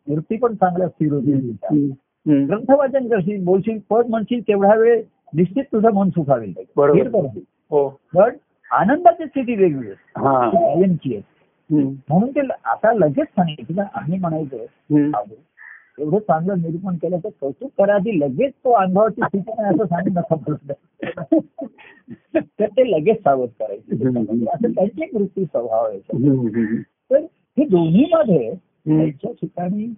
S1: मूर्ती पण चांगल्या स्थिर होती.
S2: हम्म.
S1: ग्रंथवाचन करशील बोलशील पद म्हणशील तेवढा वेळ निश्चित तुझं मन सुखावेल.
S2: बरोबर. हो.
S1: पण आनंदाची स्थिती वेगळी आहे.
S2: हा.
S1: ती कायमची आहे.
S2: हम्म.
S1: म्हणून ते आता लगेच सांगितलं. आम्ही म्हणायचो एवढं चांगलं निरूपण केलं तर कौतुक करा आधी लगेच तो अनुभवाची स्थिती नाही असं सांगू नका बोलत. तर ते लगेच सावध करायचे. असं त्यांची एक वृत्ती स्वभाव आहे. तर हे दोन्ही मध्ये. त्यांच्या ठिकाणी.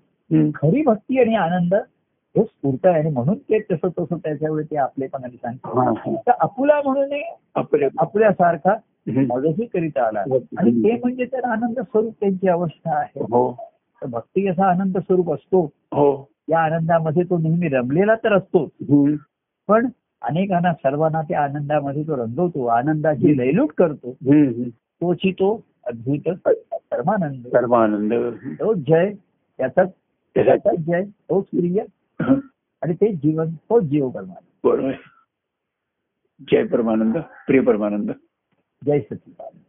S1: खरी भक्ती आणि आनंद हे स्फूर्त आहे आणि म्हणून ते तसं तसं त्याच्यावेळी ते आपलेपणाने
S2: हा,
S1: सांगतात
S2: हा.
S1: तर आपुला म्हणून
S2: आपल्या
S1: आपल्यासारखा. मदतही करीता आला आणि ते म्हणजे तर आनंद स्वरूप त्यांची अवस्था आहे
S2: हो
S1: तर भक्ती असा आनंद स्वरूप असतो
S2: हो.
S1: या आनंदामध्ये तो नेहमी रमलेला तर असतोच
S2: हम्म.
S1: पण अनेकांना सर्वांना त्या आनंदामध्ये तो रंगवतो. आनंदाची लयलूट करतो. तोची तो अद्भुत परमानंद.
S2: सर्वानंद
S1: तोच जय त्याचाच त्याचाच जय तोच प्रिय आणि तेच जीवन तोच जीव करणार
S2: बरोबर. जय परमानंद प्रिय परमानंद.
S1: जय सचिदानंद.